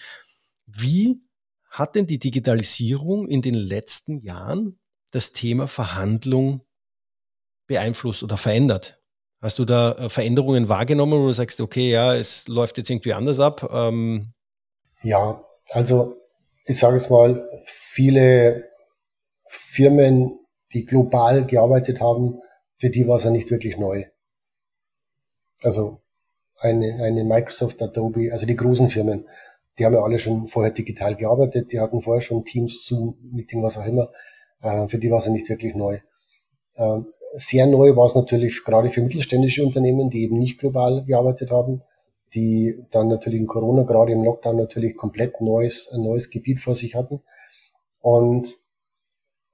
B: Wie hat denn die Digitalisierung in den letzten Jahren das Thema Verhandlung beeinflusst oder verändert? Hast du da äh, Veränderungen wahrgenommen, wo du sagst, okay, ja, es läuft jetzt irgendwie anders ab? Ähm
A: ja, also ich sage es mal, viele Firmen, die global gearbeitet haben, für die war es ja nicht wirklich neu. Also eine, eine Microsoft, Adobe, also die großen Firmen, die haben ja alle schon vorher digital gearbeitet, die hatten vorher schon Teams, Zoom, Meeting, was auch immer. Äh, für die war es ja nicht wirklich neu. Ähm, sehr neu war es natürlich gerade für mittelständische Unternehmen, die eben nicht global gearbeitet haben, die dann natürlich in Corona, gerade im Lockdown natürlich komplett neues, ein neues Gebiet vor sich hatten. Und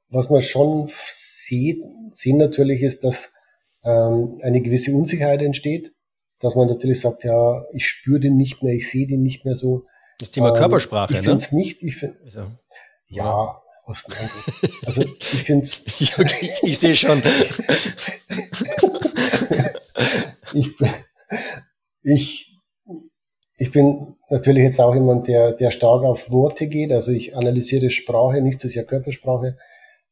A: was man schon sieht, sehen natürlich ist, dass ähm, eine gewisse Unsicherheit entsteht, dass man natürlich sagt, ja, ich spüre den nicht mehr, ich sehe den nicht mehr so.
B: Das Thema ähm, Körpersprache,
A: ich finde es ne? nicht, ich find, ja, ja was Also ich finde es.
B: ich, ich, ich sehe schon.
A: ich, ich ich bin natürlich jetzt auch jemand, der, der stark auf Worte geht. Also ich analysiere Sprache, nicht so sehr Körpersprache.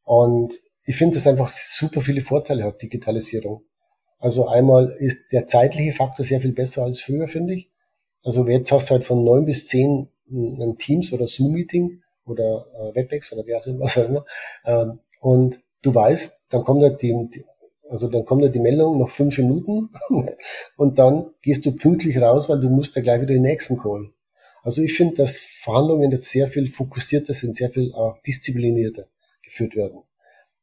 A: Und ich finde, dass einfach super viele Vorteile hat, Digitalisierung. Also einmal ist der zeitliche Faktor sehr viel besser als früher, finde ich. Also jetzt hast du halt von neun bis zehn ein Teams- oder Zoom-Meeting oder äh, WebEx oder wie auch immer. Ähm, und du weißt, dann kommt halt die, also dann kommt ja die Meldung noch fünf Minuten und dann gehst du pünktlich raus, weil du musst ja gleich wieder den nächsten Call. Also ich finde, dass Verhandlungen jetzt sehr viel fokussierter sind, sehr viel auch disziplinierter geführt werden.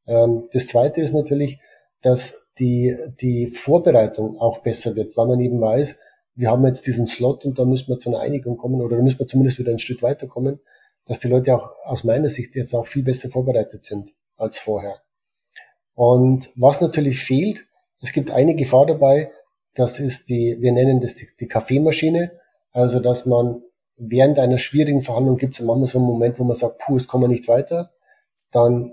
A: Ähm, das zweite ist natürlich, dass die, die Vorbereitung auch besser wird, weil man eben weiß, wir haben jetzt diesen Slot und da müssen wir zu einer Einigung kommen oder da müssen wir zumindest wieder einen Schritt weiterkommen, dass die Leute auch aus meiner Sicht jetzt auch viel besser vorbereitet sind als vorher. Und was natürlich fehlt, es gibt eine Gefahr dabei, das ist die, wir nennen das die, die Kaffeemaschine, also dass man während einer schwierigen Verhandlung gibt es manchmal so einen Moment, wo man sagt, puh, es kommen wir nicht weiter, dann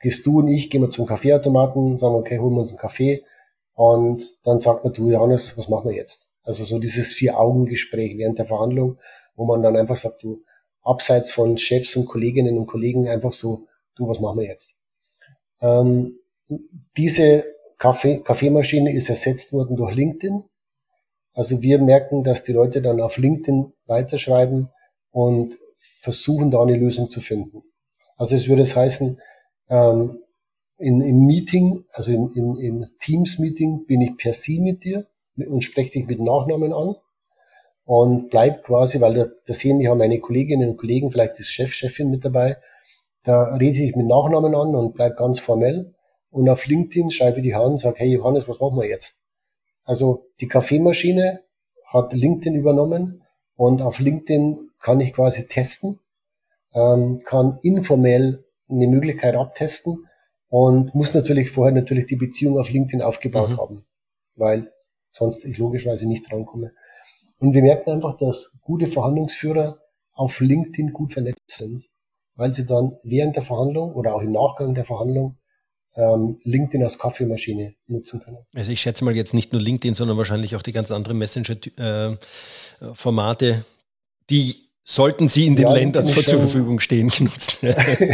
A: gehst du und ich, gehen wir zum Kaffeeautomaten, sagen, okay, holen wir uns einen Kaffee und dann sagt man, du Johannes, was machen wir jetzt? Also so dieses Vier-Augen-Gespräch während der Verhandlung, wo man dann einfach sagt, du, abseits von Chefs und Kolleginnen und Kollegen einfach so, du, was machen wir jetzt? Ähm, diese Kaffee, Kaffeemaschine ist ersetzt worden durch LinkedIn. Also wir merken, dass die Leute dann auf LinkedIn weiterschreiben und versuchen da eine Lösung zu finden. Also es würde es heißen, ähm, in, im Meeting, also im, im, im Teams-Meeting bin ich per Sie mit dir und spreche dich mit Nachnamen an und bleib quasi, weil da, da sehen wir haben meine Kolleginnen und Kollegen, vielleicht ist Chef, Chefin mit dabei, da rede ich mit Nachnamen an und bleib ganz formell und auf LinkedIn schreibe ich die Hand und sage, hey Johannes, was machen wir jetzt? Also die Kaffeemaschine hat LinkedIn übernommen und auf LinkedIn kann ich quasi testen, ähm, kann informell eine Möglichkeit abtesten und muss natürlich vorher natürlich die Beziehung auf LinkedIn aufgebaut mhm. haben, weil sonst ich logischerweise nicht drankomme. Und wir merken einfach, dass gute Verhandlungsführer auf LinkedIn gut vernetzt sind, weil sie dann während der Verhandlung oder auch im Nachgang der Verhandlung ähm, LinkedIn als Kaffeemaschine nutzen können.
B: Also ich schätze mal jetzt nicht nur LinkedIn, sondern wahrscheinlich auch die ganzen anderen Messenger-Formate, äh, die sollten sie in den ja, Ländern zur Verfügung stehen genutzt.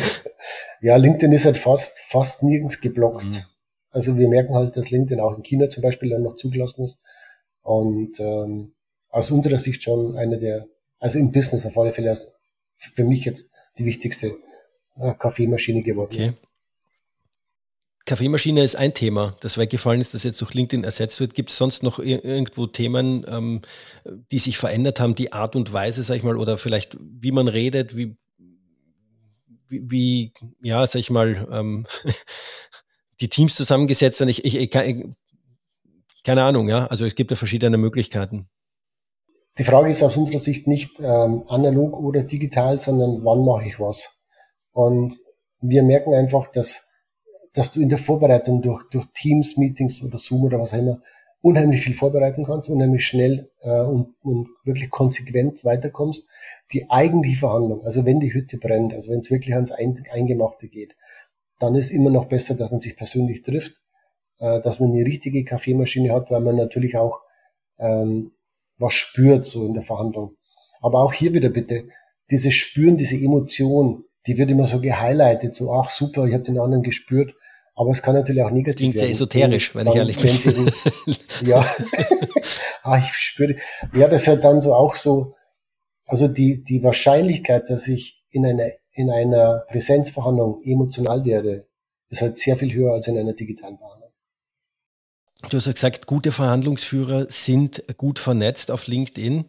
A: ja, LinkedIn ist halt fast, fast nirgends geblockt. Mhm. Also wir merken halt, dass LinkedIn auch in China zum Beispiel dann noch zugelassen ist. Und ähm, aus unserer Sicht schon eine der, also im Business auf alle Fälle für mich jetzt die wichtigste äh, Kaffeemaschine geworden okay. ist.
B: Kaffeemaschine ist ein Thema, das weggefallen ist, das jetzt durch LinkedIn ersetzt wird. Gibt es sonst noch irgendwo Themen, ähm, die sich verändert haben, die Art und Weise, sag ich mal, oder vielleicht wie man redet, wie, wie, wie ja, sag ich mal, ähm, die Teams zusammengesetzt werden? Ich, ich, ich, keine Ahnung, ja. Also es gibt ja verschiedene Möglichkeiten.
A: Die Frage ist aus unserer Sicht nicht ähm, analog oder digital, sondern wann mache ich was? Und wir merken einfach, dass dass du in der Vorbereitung durch, durch Teams, Meetings oder Zoom oder was auch immer unheimlich viel vorbereiten kannst, unheimlich schnell äh, und, und wirklich konsequent weiterkommst. Die eigentliche Verhandlung, also wenn die Hütte brennt, also wenn es wirklich ans Eingemachte geht, dann ist immer noch besser, dass man sich persönlich trifft, äh, dass man eine richtige Kaffeemaschine hat, weil man natürlich auch ähm, was spürt so in der Verhandlung. Aber auch hier wieder bitte, dieses Spüren, diese Emotion, die wird immer so gehighlightet, so, ach super, ich habe den anderen gespürt. Aber es kann natürlich auch negativ
B: Klingt sehr esoterisch, wenn ich ehrlich bin. Eben,
A: ja, ah, ich spüre, ja, das ist halt dann so auch so, also die, die Wahrscheinlichkeit, dass ich in einer, in einer Präsenzverhandlung emotional werde, ist halt sehr viel höher als in einer digitalen Verhandlung.
B: Du hast ja gesagt, gute Verhandlungsführer sind gut vernetzt auf LinkedIn.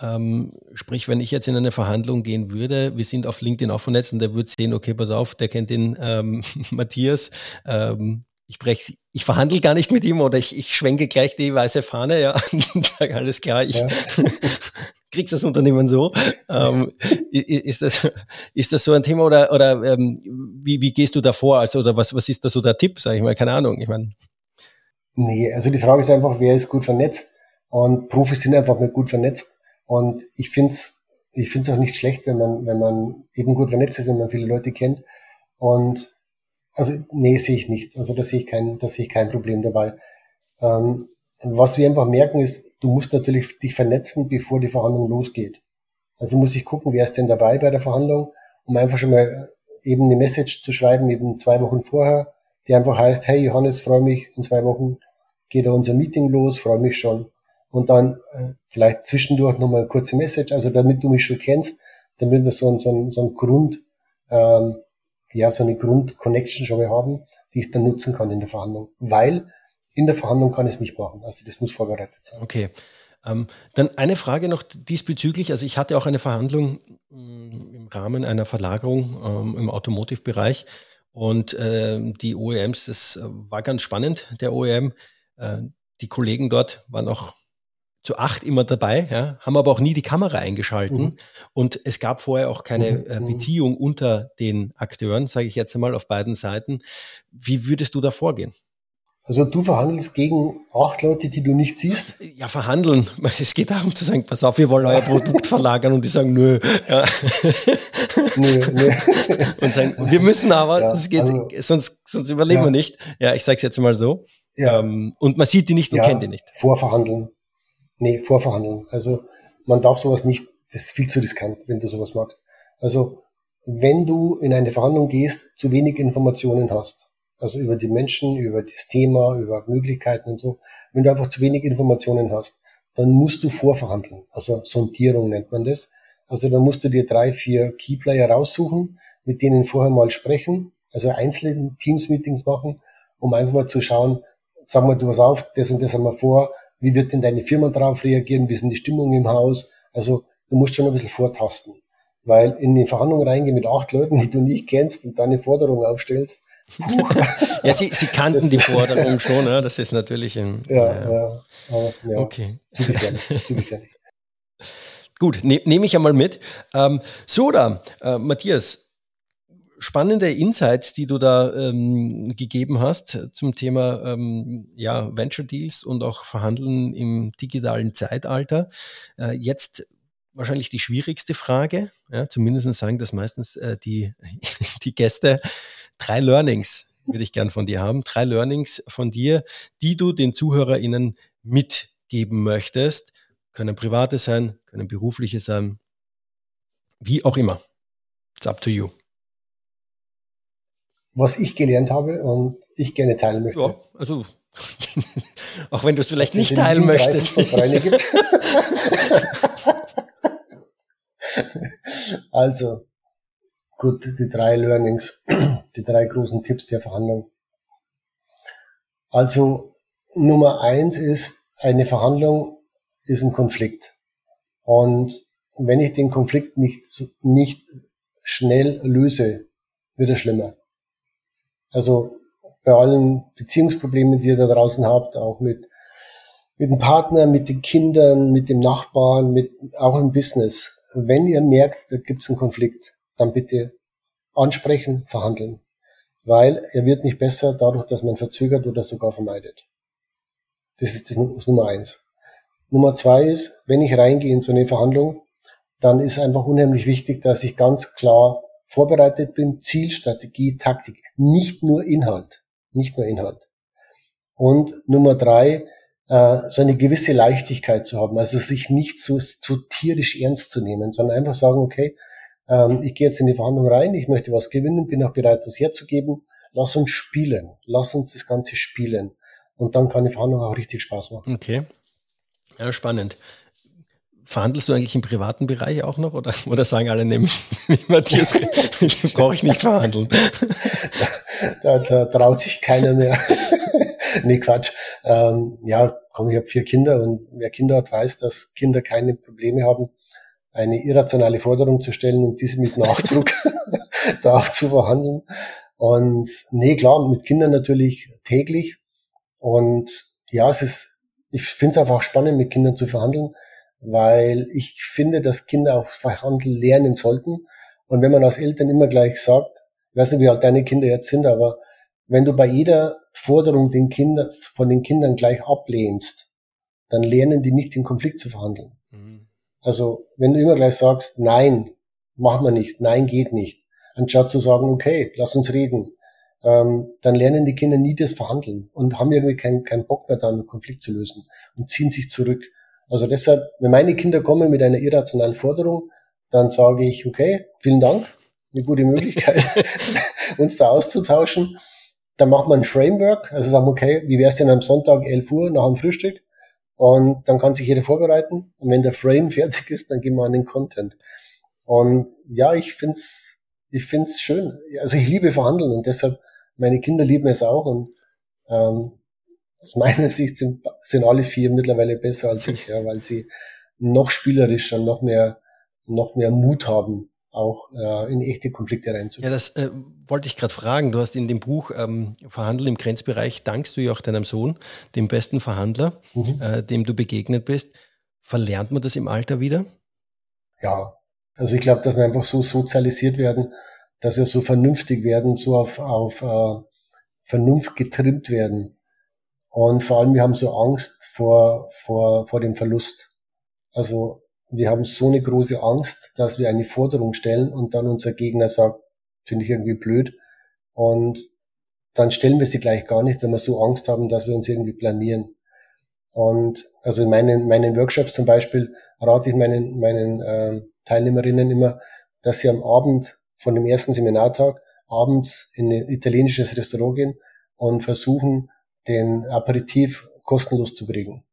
B: Ähm, sprich, wenn ich jetzt in eine Verhandlung gehen würde, wir sind auf LinkedIn auch vernetzt und der würde sehen, okay, pass auf, der kennt den ähm, Matthias. Ähm, ich, brech, ich verhandle gar nicht mit ihm oder ich, ich schwenke gleich die weiße Fahne, ja, und sage alles klar, ich ja. krieg's das Unternehmen so. Ähm, ist, das, ist das so ein Thema oder, oder ähm, wie, wie gehst du da vor? Also, oder was, was ist da so der Tipp, sage ich mal, keine Ahnung. Ich meine.
A: Nee, also die Frage ist einfach, wer ist gut vernetzt? Und Profis sind einfach nicht gut vernetzt. Und ich finde es ich find's auch nicht schlecht, wenn man, wenn man eben gut vernetzt ist, wenn man viele Leute kennt. Und also, nee, sehe ich nicht. Also da sehe ich kein, da sehe ich kein Problem dabei. Ähm, was wir einfach merken ist, du musst natürlich dich vernetzen, bevor die Verhandlung losgeht. Also muss ich gucken, wer ist denn dabei bei der Verhandlung, um einfach schon mal eben eine Message zu schreiben, eben zwei Wochen vorher, die einfach heißt, hey Johannes, freue mich, in zwei Wochen geht unser Meeting los, freue mich schon. und dann äh, vielleicht zwischendurch nochmal eine kurze Message, also damit du mich schon kennst, damit wir so ein, so ein, so ein Grund, ähm, ja, so eine Grund-Connection schon mal haben, die ich dann nutzen kann in der Verhandlung. Weil in der Verhandlung kann ich es nicht machen. Also das muss vorbereitet sein.
B: Okay. Ähm, dann eine Frage noch diesbezüglich. Also ich hatte auch eine Verhandlung mh, mm, im Rahmen einer Verlagerung ähm, im Automotive-Bereich und äh, die OEMs, das war ganz spannend, der OEM. Äh, die Kollegen dort waren auch zu acht immer dabei, ja, haben aber auch nie die Kamera eingeschalten. Mhm. Und es gab vorher auch keine mhm. äh, mhm. Beziehung unter den Akteuren, sage ich jetzt einmal, auf beiden Seiten. Wie würdest du da vorgehen?
A: Also du verhandelst gegen acht Leute, die du nicht siehst?
B: Ja, verhandeln. Es geht darum zu sagen, pass auf, wir wollen euer Produkt verlagern und die sagen, nö. Ja. Nö, nö. Und sagen, wir müssen aber, ja, geht, also, sonst, sonst überleben ja. wir nicht. Ja, ich sage es jetzt mal so. Ja. Ähm, und man sieht die nicht und ja, kennt die nicht.
A: Vorverhandeln. Nee, vorverhandeln. Also man darf sowas nicht, das ist viel zu riskant, wenn du sowas magst. Also wenn du in eine Verhandlung gehst, zu wenig Informationen hast, also über die Menschen, über das Thema, über Möglichkeiten und so, wenn du einfach zu wenig Informationen hast, dann musst du vorverhandeln. Also Sondierung nennt man das. Also dann musst du dir drei, vier Keyplayer raussuchen, mit denen vorher mal sprechen, also einzelne Teams-Meetings machen, um einfach mal zu schauen, sag mal, du was auf, das und das haben wir vor, wie wird denn deine Firma darauf reagieren, wie sind die Stimmungen im Haus, also du musst schon ein bisschen vortasten, weil in die Verhandlungen reingehen mit acht Leuten, die du nicht kennst und deine Forderung aufstellst,
B: ja, Sie, Sie kannten das die Forderung schon, ja? das ist natürlich ein.
A: Ja, ja. ja, ja.
B: Okay. Zu gefährlich. Zu gefährlich. Gut, ne, nehme ich einmal mit. Ähm, so, da, äh, Matthias, spannende Insights, die du da ähm, gegeben hast zum Thema ähm, ja, Venture Deals und auch Verhandeln im digitalen Zeitalter. Äh, jetzt wahrscheinlich die schwierigste Frage, ja, zumindest sagen das meistens äh, die, die Gäste. Drei Learnings würde ich gern von dir haben. Drei Learnings von dir, die du den ZuhörerInnen mitgeben möchtest. Können private sein, können berufliche sein, wie auch immer. It's up to you
A: was ich gelernt habe und ich gerne teilen möchte. Ja,
B: also auch wenn du es vielleicht nicht teilen möchtest.
A: also, gut, die drei Learnings, die drei großen Tipps der Verhandlung. Also, Nummer eins ist, eine Verhandlung ist ein Konflikt. Und wenn ich den Konflikt nicht, nicht schnell löse, wird er schlimmer. Also bei allen Beziehungsproblemen, die ihr da draußen habt, auch mit, mit dem Partner, mit den Kindern, mit dem Nachbarn, mit, auch im Business. Wenn ihr merkt, da gibt es einen Konflikt, dann bitte ansprechen, verhandeln. Weil er wird nicht besser dadurch, dass man verzögert oder sogar vermeidet. Das ist das Nummer eins. Nummer zwei ist, wenn ich reingehe in so eine Verhandlung, dann ist einfach unheimlich wichtig, dass ich ganz klar vorbereitet bin, Ziel, Strategie, Taktik, nicht nur Inhalt, nicht nur Inhalt. Und Nummer drei, äh, so eine gewisse Leichtigkeit zu haben, also sich nicht so, so tierisch ernst zu nehmen, sondern einfach sagen, okay, ähm, ich gehe jetzt in die Verhandlung rein, ich möchte was gewinnen, bin auch bereit, was herzugeben, lass uns spielen, lass uns das Ganze spielen. Und dann kann die Verhandlung auch richtig Spaß machen.
B: Okay. Ja, spannend. Verhandelst du eigentlich im privaten Bereich auch noch oder, oder sagen alle, nee, Matthias, brauche ich nicht verhandeln?
A: Da, da, traut sich keiner mehr. nee, Quatsch. Ähm, ja, komm, ich habe vier Kinder und wer Kinder hat, weiß, dass Kinder keine Probleme haben, eine irrationale Forderung zu stellen und diese mit Nachdruck da auch zu verhandeln. Und nee, klar, mit Kindern natürlich täglich. Und ja, es ist, ich finde es einfach spannend, mit Kindern zu verhandeln weil ich finde, dass Kinder auch verhandeln lernen sollten. Und wenn man als Eltern immer gleich sagt, ich weiß nicht, wie alt deine Kinder jetzt sind, aber wenn du bei jeder Forderung den Kinder, von den Kindern gleich ablehnst, dann lernen die nicht den Konflikt zu verhandeln. Mhm. Also wenn du immer gleich sagst, nein, machen wir nicht, nein geht nicht, anstatt zu sagen, okay, lass uns reden, ähm, dann lernen die Kinder nie das Verhandeln und haben irgendwie keinen keinen Bock mehr, da einen Konflikt zu lösen und ziehen sich zurück. Also deshalb, wenn meine Kinder kommen mit einer irrationalen Forderung, dann sage ich, okay, vielen Dank, eine gute Möglichkeit, uns da auszutauschen. Dann macht man ein Framework, also sagen, okay, wie wär's denn am Sonntag 11 Uhr nach dem Frühstück? und dann kann sich jeder vorbereiten. Und wenn der Frame fertig ist, dann gehen wir an den Content. Und ja, ich find's, ich find's schön. Also ich liebe Verhandeln und deshalb, meine Kinder lieben es auch und ähm, aus meiner Sicht sind, sind alle vier mittlerweile besser als ich, ja, weil sie noch spielerischer, noch mehr, noch mehr Mut haben, auch äh, in echte Konflikte reinzugehen.
B: Ja, das äh, wollte ich gerade fragen. Du hast in dem Buch ähm, Verhandeln im Grenzbereich, dankst du ja auch deinem Sohn, dem besten Verhandler, mhm. äh, dem du begegnet bist. Verlernt man das im Alter wieder?
A: Ja, also ich glaube, dass wir einfach so sozialisiert werden, dass wir so vernünftig werden, so auf, auf äh, Vernunft getrimmt werden. Und vor allem, wir haben so Angst vor, vor, vor dem Verlust. Also wir haben so eine große Angst, dass wir eine Forderung stellen und dann unser Gegner sagt, finde ich irgendwie blöd. Und dann stellen wir sie gleich gar nicht, wenn wir so Angst haben, dass wir uns irgendwie blamieren. Und also in meinen, meinen Workshops zum Beispiel rate ich meinen, meinen äh, Teilnehmerinnen immer, dass sie am Abend von dem ersten Seminartag abends in ein italienisches Restaurant gehen und versuchen, den Aperitif kostenlos zu kriegen.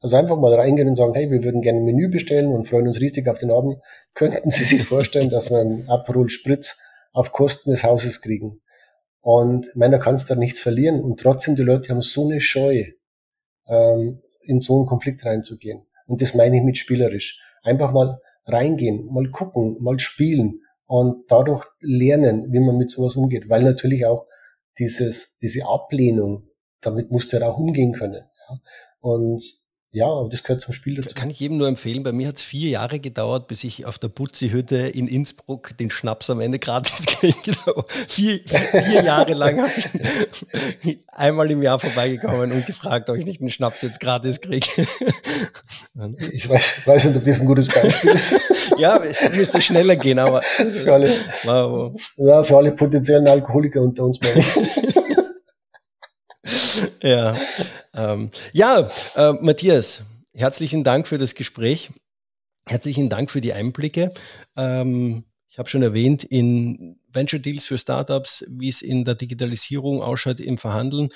A: Also einfach mal reingehen und sagen, hey, wir würden gerne ein Menü bestellen und freuen uns riesig auf den Abend. Könnten Sie sich vorstellen, dass wir einen Aperol Spritz auf Kosten des Hauses kriegen? Und meiner kannst da nichts verlieren. Und trotzdem, die Leute haben so eine Scheu, ähm, in so einen Konflikt reinzugehen. Und das meine ich mit spielerisch. Einfach mal reingehen, mal gucken, mal spielen und dadurch lernen, wie man mit sowas umgeht. Weil natürlich auch dieses, diese Ablehnung, damit musst du ja auch umgehen können. Ja. Und ja, aber das gehört zum Spiel dazu.
B: Kann ich jedem nur empfehlen. Bei mir hat es vier Jahre gedauert, bis ich auf der Butzi-Hütte in Innsbruck den Schnaps am Ende gratis kriege. vier, vier Jahre lang habe ich einmal im Jahr vorbeigekommen und gefragt, ob ich nicht einen Schnaps jetzt gratis kriege.
A: ich weiß, weiß nicht, ob das ein gutes Beispiel ist.
B: ja, es müsste schneller gehen, aber
A: für alle, wow. ja, für alle potenziellen Alkoholiker unter uns.
B: ja. Ähm, ja, äh, Matthias, herzlichen Dank für das Gespräch. Herzlichen Dank für die Einblicke. Ähm, ich habe schon erwähnt, in Venture Deals für Startups, wie es in der Digitalisierung ausschaut im Verhandeln.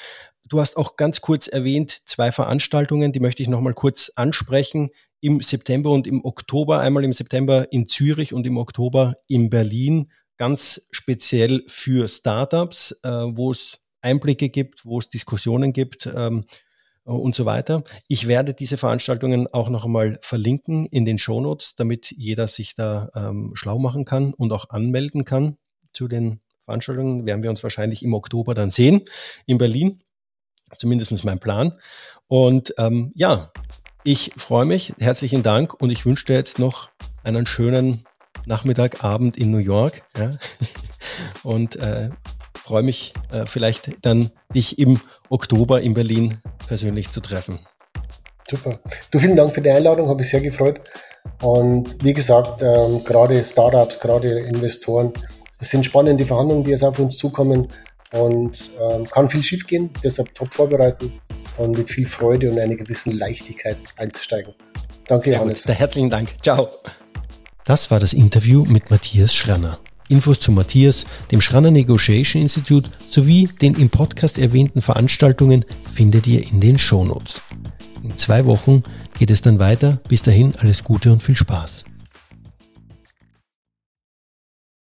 B: Du hast auch ganz kurz erwähnt, zwei Veranstaltungen, die möchte ich nochmal kurz ansprechen. Im September und im Oktober, einmal im September in Zürich und im Oktober in Berlin, ganz speziell für Startups, äh, wo es Einblicke gibt, wo es Diskussionen gibt. Ähm, und so weiter. Ich werde diese Veranstaltungen auch noch einmal verlinken in den Shownotes, damit jeder sich da ähm, schlau machen kann und auch anmelden kann zu den Veranstaltungen. Werden wir uns wahrscheinlich im Oktober dann sehen in Berlin. Zumindest mein Plan. Und ähm, ja, ich freue mich. Herzlichen Dank und ich wünsche dir jetzt noch einen schönen Nachmittag, Abend in New York. Ja? Und äh, freue mich äh, vielleicht dann dich im Oktober in Berlin persönlich zu treffen.
A: Super. Du, vielen Dank für die Einladung, habe ich sehr gefreut. Und wie gesagt, ähm, gerade Startups, gerade Investoren, es sind spannende Verhandlungen, die jetzt auf uns zukommen und ähm, kann viel schief gehen, deshalb top vorbereiten und mit viel Freude und einer gewissen Leichtigkeit einzusteigen. Danke, Johannes.
B: Herzlichen Dank. Ciao. Das war das Interview mit Matthias Schranner. Infos zu Matthias, dem Schranner Negotiation Institute sowie den im Podcast erwähnten Veranstaltungen findet ihr in den Shownotes. In zwei Wochen geht es dann weiter. Bis dahin alles Gute und viel Spaß.